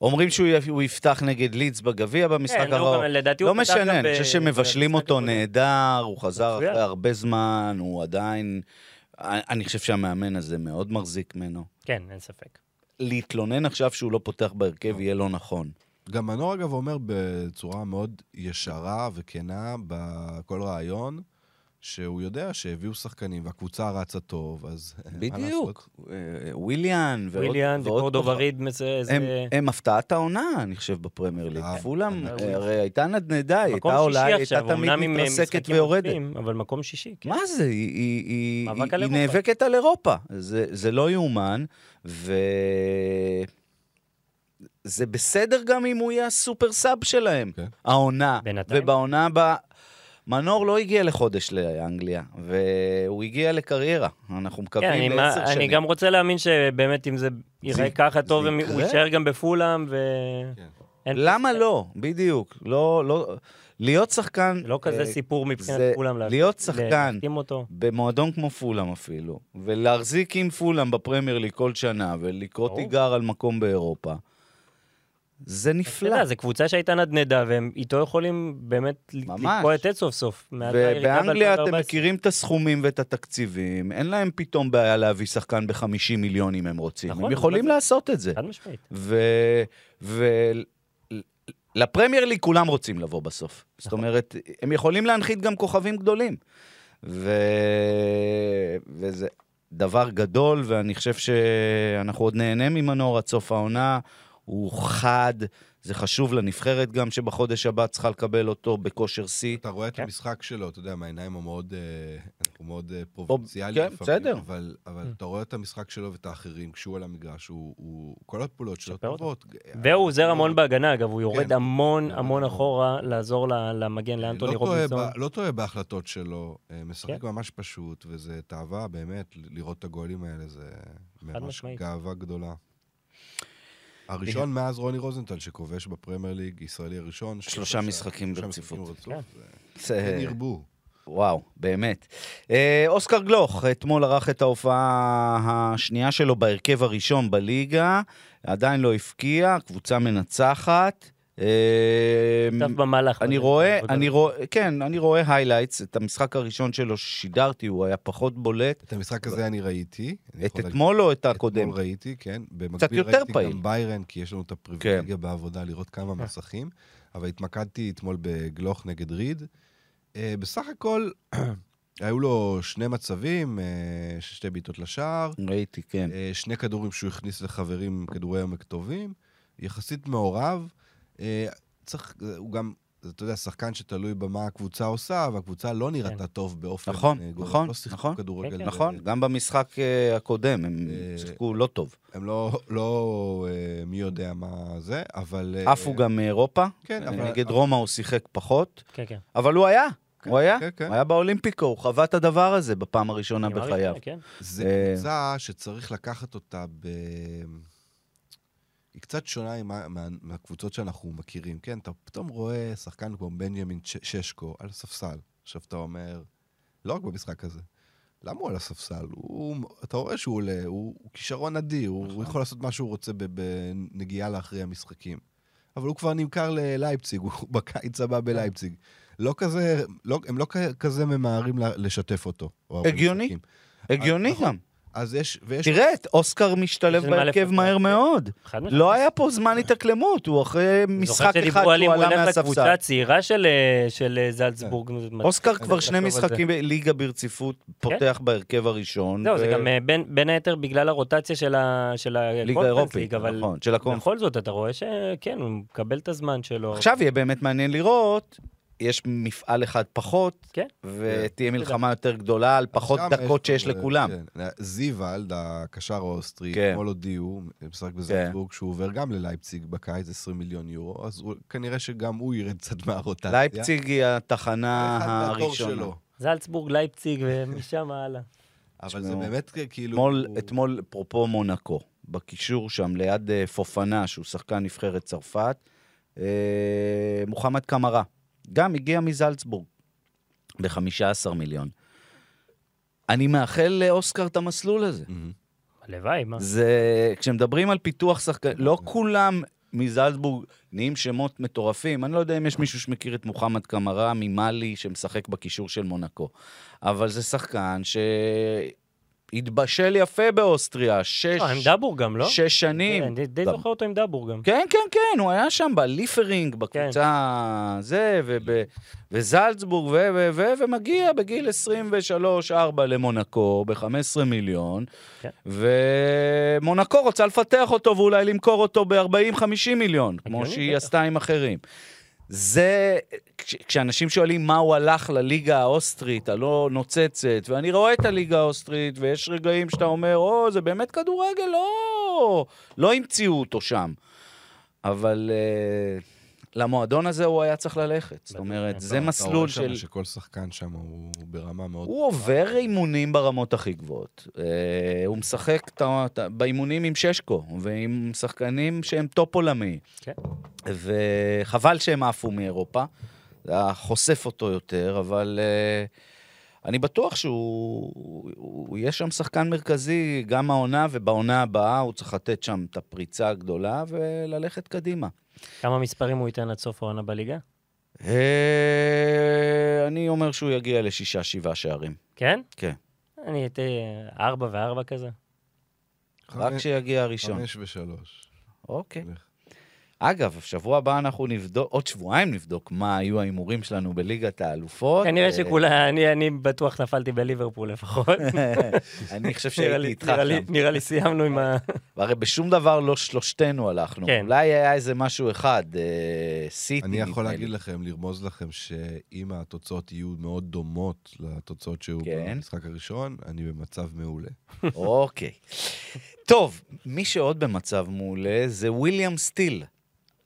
Speaker 2: אומרים שהוא יפ- הוא יפתח נגד לידס בגביע במשחק
Speaker 3: כן, לא, לדעתי
Speaker 2: לא
Speaker 3: הוא פתח גם
Speaker 2: משנה, אני
Speaker 3: ב-
Speaker 2: חושב שמבשלים אותו. נהדר, הוא חזר. אחרי הרבה זמן, הוא עדיין... אני חושב שהמאמן הזה מאוד מחזיק ממנו.
Speaker 3: כן, אין ספק.
Speaker 2: להתלונן עכשיו שהוא לא פותח בהרכב יהיה לא נכון.
Speaker 4: גם מנור, אגב, אומר בצורה מאוד ישרה וכנה בכל רעיון, שהוא יודע שהביאו שחקנים והקבוצה רצה טוב, אז?
Speaker 2: בדיוק. אה, וויליאן ועוד
Speaker 3: וויליאן
Speaker 2: ועוד
Speaker 3: וקורדו
Speaker 2: כוכב-
Speaker 3: וריד, מס- איזה...
Speaker 2: הם, הפתעת העונה, אני חושב, בפרמייר ליג.
Speaker 4: אה,
Speaker 2: פולאם,
Speaker 4: אה,
Speaker 2: הרי הייתה נדנדה, היא הייתה עולה, היא הייתה תמיד מתרסקת ויורדת.
Speaker 3: אבל מקום שישי, כן.
Speaker 2: מה זה? היא. נאבקת על אירופה. זה, זה לא יאומן, ו... זה בסדר גם אם הוא יהיה הסופר סאב שלהם,
Speaker 4: כן.
Speaker 2: העונה.
Speaker 3: בינתיים.
Speaker 2: ובעונה הבאה... מנור לא הגיע לחודש לאנגליה, והוא הגיע לקריירה. אנחנו
Speaker 3: כן,
Speaker 2: מקווים
Speaker 3: אני,
Speaker 2: לעשר שנים.
Speaker 3: אני גם רוצה להאמין שבאמת אם זה ייראה
Speaker 2: זה-
Speaker 3: ככה טוב, הוא? יישאר גם בפולאם, ו...
Speaker 4: כן.
Speaker 2: למה לא? בדיוק. לא, לא... להיות שחקן...
Speaker 3: לא כזה
Speaker 2: אה,
Speaker 3: סיפור מבחינת פולאם. לה-
Speaker 2: להיות שחקן. במועדון כמו פולאם אפילו, ולהחזיק עם פולאם בפרמייר ליג כל שנה, ולקרוא. תיגר על מקום באירופה, זה
Speaker 3: אתה
Speaker 2: נפלא.
Speaker 3: יודע, זו קבוצה שהייתה נדנדה, והם איתו יכולים באמת. לקבוע את עץ סוף סוף.
Speaker 2: ובאנגליה אתם
Speaker 3: ב-2014.
Speaker 2: מכירים את הסכומים ואת התקציבים, אין להם פתאום בעיה להביא שחקן ב-50 מיליון אם הם רוצים.
Speaker 3: נכון,
Speaker 2: הם יכולים
Speaker 3: זה?
Speaker 2: לעשות את זה.
Speaker 3: חד משמעית.
Speaker 2: ולפרמייר ליג כולם רוצים לבוא בסוף. זאת אומרת, הם יכולים להנחית גם כוכבים גדולים. ו... וזה דבר גדול, ואני חושב שאנחנו עוד נהנה ממנו עד סוף העונה. הוא חד, זה חשוב לנבחרת גם, שבחודש הבא צריכה לקבל אותו בכושר שיא.
Speaker 4: אתה רואה את
Speaker 3: כן.
Speaker 4: המשחק שלו, אתה יודע, מהעיניים המאוד, אה, אנחנו מאוד אה, פרובינציאלי
Speaker 2: כן,
Speaker 4: לפעמים,
Speaker 2: בסדר.
Speaker 4: אבל, אבל
Speaker 3: Mm.
Speaker 4: אתה רואה את המשחק שלו ואת האחרים כשהוא על המגרש, הוא, הוא, כל הפעולות שלו. טובות.
Speaker 3: והוא עוזר המון בהגנה, אגב, הוא יורד
Speaker 4: כן.
Speaker 3: המון
Speaker 4: כן.
Speaker 3: המון אחורה לעזור ל- למגן, לאנטוני
Speaker 4: לא
Speaker 3: רובינסון.
Speaker 4: לא טועה בהחלטות שלו, אה, משחק
Speaker 3: כן.
Speaker 4: ממש פשוט, וזה תאווה באמת, לראות את הגולים האלה, זה ממש. גאווה גדולה. הראשון מאז רוני רוזנטל שכובש בפרמייר ליג, ישראלי הראשון.
Speaker 2: שלושה משחקים ברציפות.
Speaker 3: כן.
Speaker 4: זה- ירבו.
Speaker 2: וואו, באמת. אה, אוסקר גלוך, אתמול ערך את ההופעה השנייה שלו בהרכב הראשון בליגה, עדיין לא הבקיע, קבוצה מנצחת.
Speaker 3: שותף במהלך.
Speaker 2: אני. רואה. אני רואה, כן, אני רואה highlights, את המשחק הראשון שלו ששידרתי, הוא היה פחות בולט.
Speaker 4: את המשחק הזה אני ראיתי.
Speaker 2: את אתמול או את הקודם?
Speaker 4: אתמול ראיתי, כן.
Speaker 2: קצת
Speaker 4: במקביל
Speaker 2: יותר
Speaker 4: ראיתי
Speaker 2: פעיל.
Speaker 4: גם ביירן, כי יש לנו את הפריבילגיה בעבודה לראות כמה מסכים, אבל התמקדתי אתמול בגלוך נגד ריד. אה, בסך הכל, היו לו שני מצבים, אה, שתי בעיטות לשער,
Speaker 2: ראיתי, כן.
Speaker 4: אה, שני כדורים שהוא הכניס לחברים, כדורי עומק טובים, יחסית מעורב. אה, צריך, הוא גם, אתה יודע, שחקן שתלוי במה הקבוצה עושה, והקבוצה לא נראתה טוב באופן...
Speaker 2: נכון,
Speaker 4: אה.
Speaker 2: נכון,
Speaker 4: לא שיחקו
Speaker 2: נכון.
Speaker 4: כדורגל.
Speaker 3: כן, כן.
Speaker 2: נכון, גם במשחק אה, הקודם הם
Speaker 4: אה,
Speaker 2: שיחקו לא טוב.
Speaker 4: הם לא, לא אה, מי יודע מה זה, אבל... אה,
Speaker 2: עפו גם מאירופה,
Speaker 4: כן, אבל-
Speaker 2: נגד רומא הוא שיחק פחות,
Speaker 3: כן, כן.
Speaker 2: אבל הוא היה,
Speaker 4: כן,
Speaker 2: הוא היה,
Speaker 4: כן, כן.
Speaker 2: הוא היה באולימפיקו, הוא חווה את הדבר הזה בפעם הראשונה בחייו.
Speaker 3: כן.
Speaker 4: זה
Speaker 2: אה,
Speaker 4: קבוצה שצריך לקחת אותה ב... היא קצת שונה מה, מה, מהקבוצות שאנחנו מכירים, כן? אתה פתאום רואה שחקן כמו בנימין ששקו על הספסל. עכשיו אתה אומר, לא רק במשחק הזה, למה הוא על הספסל? הוא, אתה רואה שהוא עולה, הוא, הוא כישרון אדיר, הוא, הוא יכול לעשות מה שהוא רוצה בנגיעה להכריע משחקים. אבל הוא כבר נמכר ללייפציג, הוא בקיץ הבא בלייפציג. לא כזה, לא, הם לא כזה ממהרים לשתף אותו.
Speaker 2: הגיוני. הגיוני
Speaker 4: נכון.
Speaker 2: גם.
Speaker 4: אז יש, ויש...
Speaker 2: תראה, אוסקר משתלב בהרכב מהר
Speaker 3: כן.
Speaker 2: מאוד.
Speaker 3: משמעית.
Speaker 2: לא היה פה זמן התאקלמות, הוא אחרי משחק אחד
Speaker 3: זוכר שדיברו על אם
Speaker 2: שהוא
Speaker 3: הוא
Speaker 2: עלה
Speaker 3: הולך
Speaker 2: מהספסל.
Speaker 3: לקבוצה הצעירה של, אה, של אה, זלצבורג.
Speaker 2: אוסקר
Speaker 3: אני
Speaker 2: כבר שני. משחקים בליגה ברציפות, פותח בהרכב הראשון.
Speaker 3: זהו, זה גם אה, בין, היתר בגלל הרוטציה של, ה, של
Speaker 2: ליגה
Speaker 3: ה-Conference
Speaker 2: אירופית,
Speaker 3: League, אבל
Speaker 2: נכון, של ה-Conference.
Speaker 3: בכל זאת, אתה רואה שכן, הוא מקבל את הזמן שלו.
Speaker 2: עכשיו יהיה באמת מעניין לראות, יש מפעל אחד פחות,
Speaker 3: כן.
Speaker 2: ותהיה מלחמה יותר גדולה על פחות דקות
Speaker 4: יש
Speaker 2: שיש לכולם.
Speaker 4: כן. זיוולד, הקשר האוסטרי,
Speaker 2: כן.
Speaker 4: אתמול הודיעו, משחק בזלצבורג, שהוא עובר גם ללייפציג בקיץ 20 מיליון יורו, אז הוא- כנראה שגם הוא ירד קצת מהרוטציה.
Speaker 2: לייפציג היא התחנה הראשונה.
Speaker 3: זלצבורג, לייפציג, ומשם הלאה.
Speaker 4: אבל זה באמת כאילו...
Speaker 2: אתמול,
Speaker 4: הוא-
Speaker 2: אתמול, אפרופו מונקו, בקישור שם, ליד אה, פופנה, שהוא שחקן נבחרת צרפת, אה, מוחמד קמרה, גם הגיע מזלצבורג, ב-15 מיליון. אני מאחל לאוסקר את המסלול הזה.
Speaker 4: מהמם.
Speaker 3: הלוואי, מה?
Speaker 2: זה, כשמדברים על פיתוח שחקן, לא כולם מזלצבורג נהיים שמות מטורפים. אני לא יודע אם יש מישהו שמכיר את מוחמד קמרה ממאלי שמשחק בקישור של מונקו. אבל זה שחקן שהתבשל יפה באוסטריה, שש,
Speaker 3: לא, עם דאבור גם, לא?
Speaker 2: שש שנים.
Speaker 3: אני די זוכר אותו עם דאבור גם.
Speaker 2: כן, כן, כן, הוא היה שם בליפרינג, בקבוצה זה, וב, וזלצבורג, ו, ו, ו, ומגיע בגיל 23-4 למונקו, ב-15 מיליון,
Speaker 3: כן.
Speaker 2: ומונקו רוצה לפתח אותו ואולי למכור אותו ב-40-50 מיליון, כמו שהיא. עשתה עם אחרים. זה, כש, כשאנשים שואלים מה הוא הלך לליגה האוסטרית, הלא נוצצת, ואני רואה את הליגה האוסטרית, ויש רגעים שאתה אומר, או, זה באמת כדורגל, לא, לא המציאו אותו שם. אבל uh, למועדון הזה הוא היה צריך ללכת. זאת אומרת. זה
Speaker 4: לא, אתה
Speaker 2: מסלול
Speaker 4: רואה שם
Speaker 2: של...
Speaker 4: שכל שחקן שם הוא ברמה מאוד...
Speaker 2: הוא עובר אימונים ברמות הכי גבוהות. Uh, הוא משחק באימונים עם ששקו, ועם שחקנים שהם top עולמי.
Speaker 3: כן.
Speaker 2: וחבל שהם עפו מאירופה. זה היה חושף אותו יותר, אבל uh, אני בטוח שהוא הוא, הוא יהיה שם שחקן מרכזי גם העונה, ובעונה הבאה הוא צריך לתת שם את הפריצה הגדולה וללכת קדימה.
Speaker 3: כמה מספרים הוא ייתן עד סוף העונה בליגה?
Speaker 2: אה, אני אומר שהוא יגיע לשישה, שבעה שערים.
Speaker 3: כן?
Speaker 2: כן.
Speaker 3: אני הייתי ארבע וארבע כזה.
Speaker 2: רק כשיגיע הראשון.
Speaker 4: חמש ושלוש.
Speaker 2: אוקיי.
Speaker 4: לך.
Speaker 2: אגב, שבוע הבא אנחנו נבדוק, עוד שבועיים נבדוק מה היו ההימורים שלנו בליגת האלופות.
Speaker 3: כנראה
Speaker 2: אה,
Speaker 3: שכולה, אני אני בטוח נפלתי בליברפול לפחות.
Speaker 2: אני חושב שהייתי איתך שם.
Speaker 3: נראה לי סיימנו עם ה...
Speaker 2: והרי בשום דבר לא שלושתנו הלכנו.
Speaker 3: כן.
Speaker 2: אולי היה איזה משהו אחד, אה, סיטי,
Speaker 4: אני יכול להגיד
Speaker 2: לי.
Speaker 4: לכם, לרמוז לכם, שאם התוצאות יהיו מאוד דומות לתוצאות שהיו
Speaker 2: כן.
Speaker 4: במשחק הראשון, אני במצב מעולה.
Speaker 2: אוקיי. טוב, מי שעוד במצב מעולה זה וויליאם סטיל,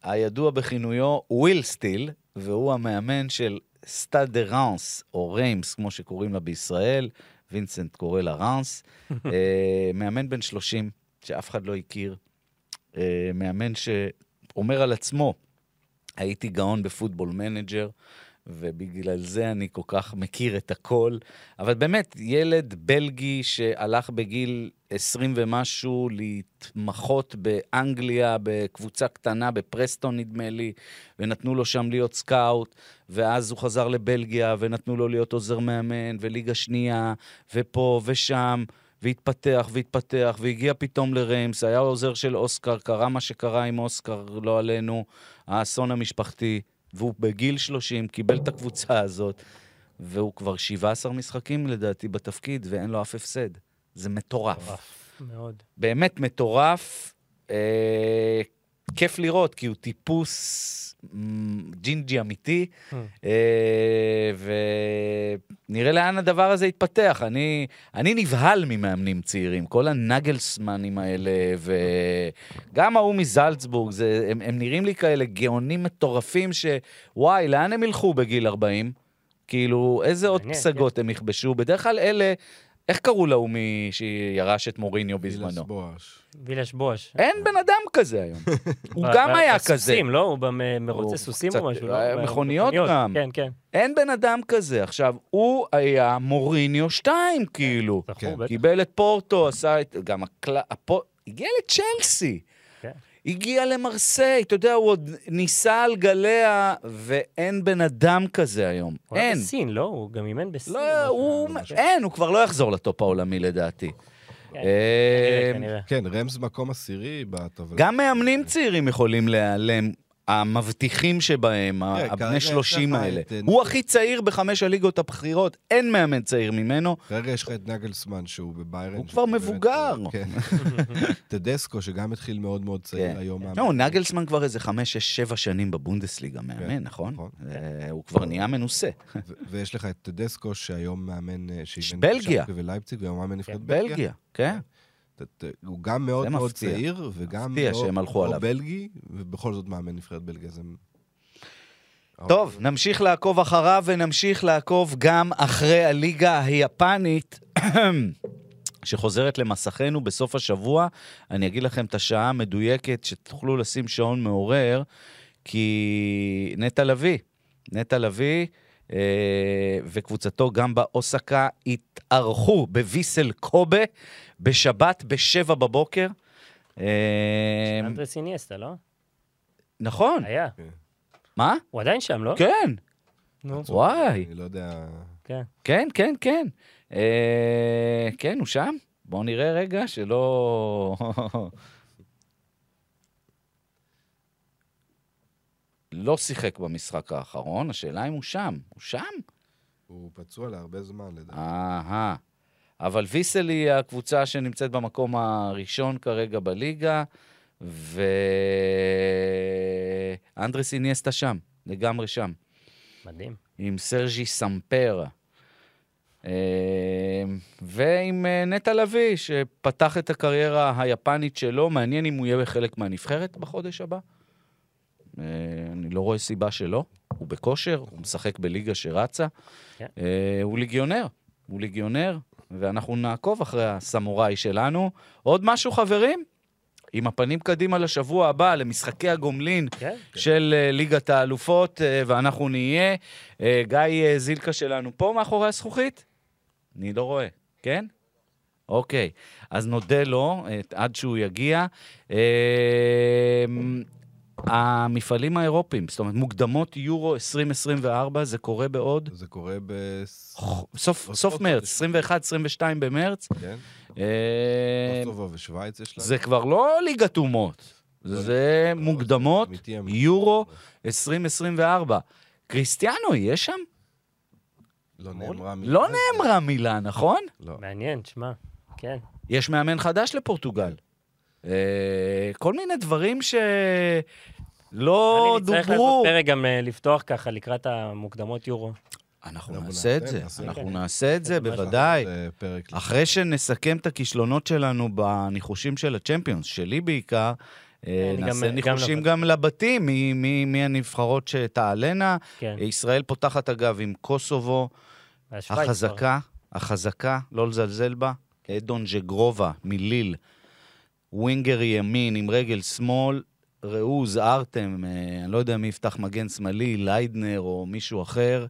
Speaker 2: הידוע בכינויו וויל סטיל, והוא המאמן של סטאד דה ראנס, או ריימס, כמו שקוראים לה בישראל, וינסנט קורא לה ראנס. אה, מאמן בן 30, שאף אחד לא הכיר. אה, מאמן שאומר על עצמו, הייתי גאון ב Football Manager, ובגלל זה אני כל כך מכיר את הכל. אבל באמת, ילד בלגי שהלך בגיל 20 ומשהו להתמחות באנגליה, בקבוצה קטנה, בפרסטון נדמה לי, ונתנו לו שם להיות סקאוט, ואז הוא חזר לבלגיה, ונתנו לו להיות עוזר מאמן, וליגה שנייה, ופה ושם. והתפתח והתפתח, והגיע פתאום לריימס, היה עוזר של אוסקר, קרה מה שקרה עם אוסקר, לא עלינו, האסון המשפחתי, והוא בגיל 30 קיבל את הקבוצה הזאת, והוא כבר 17 משחקים לדעתי בתפקיד, ואין לו אף הפסד. זה מטורף.
Speaker 3: מאוד.
Speaker 2: באמת מטורף. אה, כיף לראות, כי הוא טיפוס ג'ינג'י אמיתי,
Speaker 3: Hmm.
Speaker 2: אה, ונראה לאן הדבר הזה יתפתח. אני, אני נבהל ממאמנים צעירים, כל הנגלסמנים האלה, וגם ההוא מזלצבורג, זה, הם, הם נראים לי כאלה גאונים מטורפים, שוואי, לאן הם ילכו בגיל 40? כאילו, איזה עוד פסגות הם יכבשו? בדרך כלל אלה, איך קראו להוא מי שירש את מוריניו בזמנו?
Speaker 4: בואש.
Speaker 3: וילש בוש.
Speaker 2: אין בן אדם כזה היום. הוא גם היה כזה.
Speaker 3: לא? הוא במרוצי
Speaker 2: הוא
Speaker 3: סוסים או משהו, לא? ב-
Speaker 2: מכוניות גם.
Speaker 3: כן, כן.
Speaker 2: אין בן אדם כזה. עכשיו, הוא היה מוריניו 2, כאילו.
Speaker 3: זכור,
Speaker 4: כן.
Speaker 3: בטח.
Speaker 2: קיבל את פורטו, עשה את... גם. הגיע לצ'לסי.
Speaker 3: כן.
Speaker 2: הגיע למרסיי, אתה יודע, הוא עוד ניסה על גליה, ואין בן אדם כזה היום.
Speaker 3: הוא היה
Speaker 2: אין.
Speaker 3: בסין, לא? הוא גם אימן בסין.
Speaker 2: לא. הוא...
Speaker 3: כן.
Speaker 2: אין, הוא כבר לא יחזור לטופ העולמי לדעתי. אה,
Speaker 3: כנראה.
Speaker 4: כן, רמז מקום עשירי בטבלה.
Speaker 2: גם מאמנים צעירים יכולים להיעלם. המבטיחים שבהם, ה-
Speaker 4: כן,
Speaker 2: הבני
Speaker 4: יש
Speaker 2: 30
Speaker 4: לך
Speaker 2: האלה.
Speaker 4: את, אה,
Speaker 2: הוא הכי צעיר בחמש הליגות הבכירות, אין מאמן צעיר ממנו.
Speaker 4: כרגע יש לך את נגלסמן, שהוא בביירן.
Speaker 2: הוא כבר מבוגר.
Speaker 4: כן. טדסקו, שגם התחיל מאוד מאוד צעיר
Speaker 2: כן.
Speaker 4: היום.
Speaker 2: לא, נגלסמן כבר איזה חמש, שש, שבע שנים בבונדסליגה מאמן, נכון?
Speaker 4: נכון.
Speaker 2: אה, הוא כבר נהיה מנוסה.
Speaker 4: ויש לך את טדסקו, שהיום מאמן... אה,
Speaker 2: בלגיה.
Speaker 4: ולייפציג, והיום מאמן נבחרת בלגיה.
Speaker 2: בלגיה, כן.
Speaker 4: ת- ת- הוא גם מאוד מאוד
Speaker 2: מפתיע.
Speaker 4: צעיר, וגם לא-. בלגי, ובכל זאת מאמן נבחרת בלגיה. זה...
Speaker 2: טוב, נמשיך לעקוב אחריו ונמשיך לעקוב גם אחרי הליגה היפנית. שחוזרת למסכנו בסוף השבוע. אני אגיד לכם את השעה המדויקת שתוכלו לשים שעון מעורר, כי נטע לביא, נטע לביא אה, וקבוצתו גם באוסקה התארחו בוויסל קובה בשבת בשבע בבוקר. אה,
Speaker 3: אנדרס איניאסטה, לא?
Speaker 2: נכון,
Speaker 3: היה.
Speaker 2: מה?
Speaker 3: הוא עדיין שם, לא?
Speaker 2: כן,
Speaker 3: נו,
Speaker 2: וואי.
Speaker 4: אני לא יודע...
Speaker 3: כן.
Speaker 2: כן, כן, כן. אה, כן, הוא שם. בואו נראה רגע שלא... לא שיחק במשחק האחרון, השאלה אם הוא שם. הוא שם?
Speaker 4: הוא פצוע להרבה זמן, לדעתי.
Speaker 2: אהה. אבל ויסל היא הקבוצה שנמצאת במקום הראשון כרגע בליגה, ואנדרס איניאסטה שם, לגמרי שם.
Speaker 3: מדהים.
Speaker 2: עם סרג'י סמפר. אה, ועם אה, נטע לביא, שפתח את הקריירה היפנית שלו. מעניין אם הוא יהיה חלק מהנבחרת בחודש הבא. אה, אני לא רואה סיבה שלא. הוא בכושר, הוא משחק בליגה שרצה.
Speaker 3: כן.
Speaker 2: אה, הוא ליגיונר, הוא ליגיונר, ואנחנו נעקוב אחרי הסמוראי שלנו. עוד משהו, חברים? עם הפנים קדימה לשבוע הבא, למשחקי הגומלין
Speaker 3: כן.
Speaker 2: של אה, ליגת האלופות, ואנחנו נהיה. גיא זילקה שלנו פה מאחורי הזכוכית? אני לא רואה, כן? אוקיי, אז נודה לו עד שהוא יגיע. אה, המפעלים האירופיים, זאת אומרת, מוקדמות יורו 2024, זה קורה בעוד
Speaker 4: זה קורה ב...
Speaker 2: סוף, מרץ, 21-22 במרץ.
Speaker 4: כן?
Speaker 2: אה,
Speaker 4: קוסובו ושווייץ יש להם.
Speaker 2: זה כבר לא ליגת אומות, זה מוקדמות
Speaker 4: אמיתי, אמיתי.
Speaker 2: יורו 2024. קריסטיאנו יהיה שם?
Speaker 4: לא נאמרה מילה.
Speaker 2: לא. נאמרה מילה, נכון?
Speaker 4: לא.
Speaker 3: מעניין, תשמע. כן.
Speaker 2: יש מאמן חדש לפורטוגל. אה, כל מיני דברים שלא
Speaker 3: נראה לי צריך לעשות
Speaker 2: דוברו.
Speaker 3: פרק גם אה, לפתוח ככה לקראת המוקדמות יורו.
Speaker 2: אנחנו
Speaker 4: אנחנו
Speaker 2: נעשה את זה. אנחנו
Speaker 3: כן.
Speaker 2: נעשה את זה, בוודאי. אחרי שנסכם את הכישלונות שלנו בניחושים של הצ'מפיונס, שלי בעיקר, אה,
Speaker 3: אני גם-
Speaker 2: נעשה ניחושים. גם לבתים, מי- מי מי הנבחרות שתעלנה.
Speaker 3: כן.
Speaker 2: ישראל פותחת, אגב, עם קוסובו. החזקה, החזקה, לא לזלזל בה, אדון ז'גרובה מליל, winger ימין עם רגל שמאל, ראוז, ארטם, אה, אני לא יודע מי יפתח מגן שמאלי, ליידנר או מישהו אחר,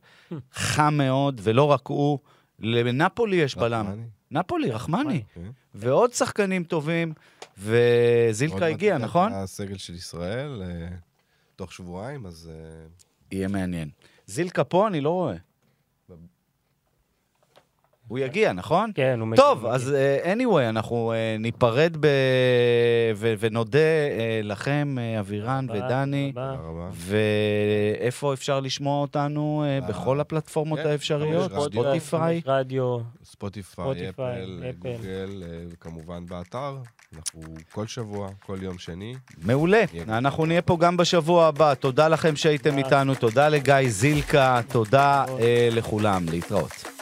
Speaker 2: חם מאוד, ולא רק הוא, לנפולי יש בלם.
Speaker 4: רחמני.
Speaker 2: נפולי, רחמני.
Speaker 4: כן.
Speaker 2: ועוד שחקנים טובים, וזילקה
Speaker 4: עוד
Speaker 2: הגיע,
Speaker 4: מעט
Speaker 2: נכון?
Speaker 4: הסגל של ישראל, אה, תוך שבועיים, אז... אה,
Speaker 2: יהיה מעניין. זילקה פה, אני לא רואה. הוא יגיע, נכון?
Speaker 3: כן, הוא מגיע.
Speaker 2: טוב, אז uh, anyway, אנחנו uh, ניפרד ב... ו- ונודה uh, לכם, אבירן
Speaker 3: תודה,
Speaker 2: ודני,
Speaker 3: תודה רבה.
Speaker 2: ואיפה אפשר לשמוע אותנו
Speaker 4: אה,
Speaker 2: בכל הפלטפורמות
Speaker 4: כן,
Speaker 2: האפשריות? ספוטיפיי?
Speaker 3: רדיו.
Speaker 4: ספוטיפיי,
Speaker 3: ספוטיפיי,
Speaker 4: אפל. גוגל, אה, וכמובן באתר. אנחנו כל שבוע, כל יום שני.
Speaker 2: מעולה. אנחנו נהיה פה גם בשבוע הבא. תודה לכם שהייתם. איתנו, תודה לגיא זילקה, תודה לכולם. להתראות.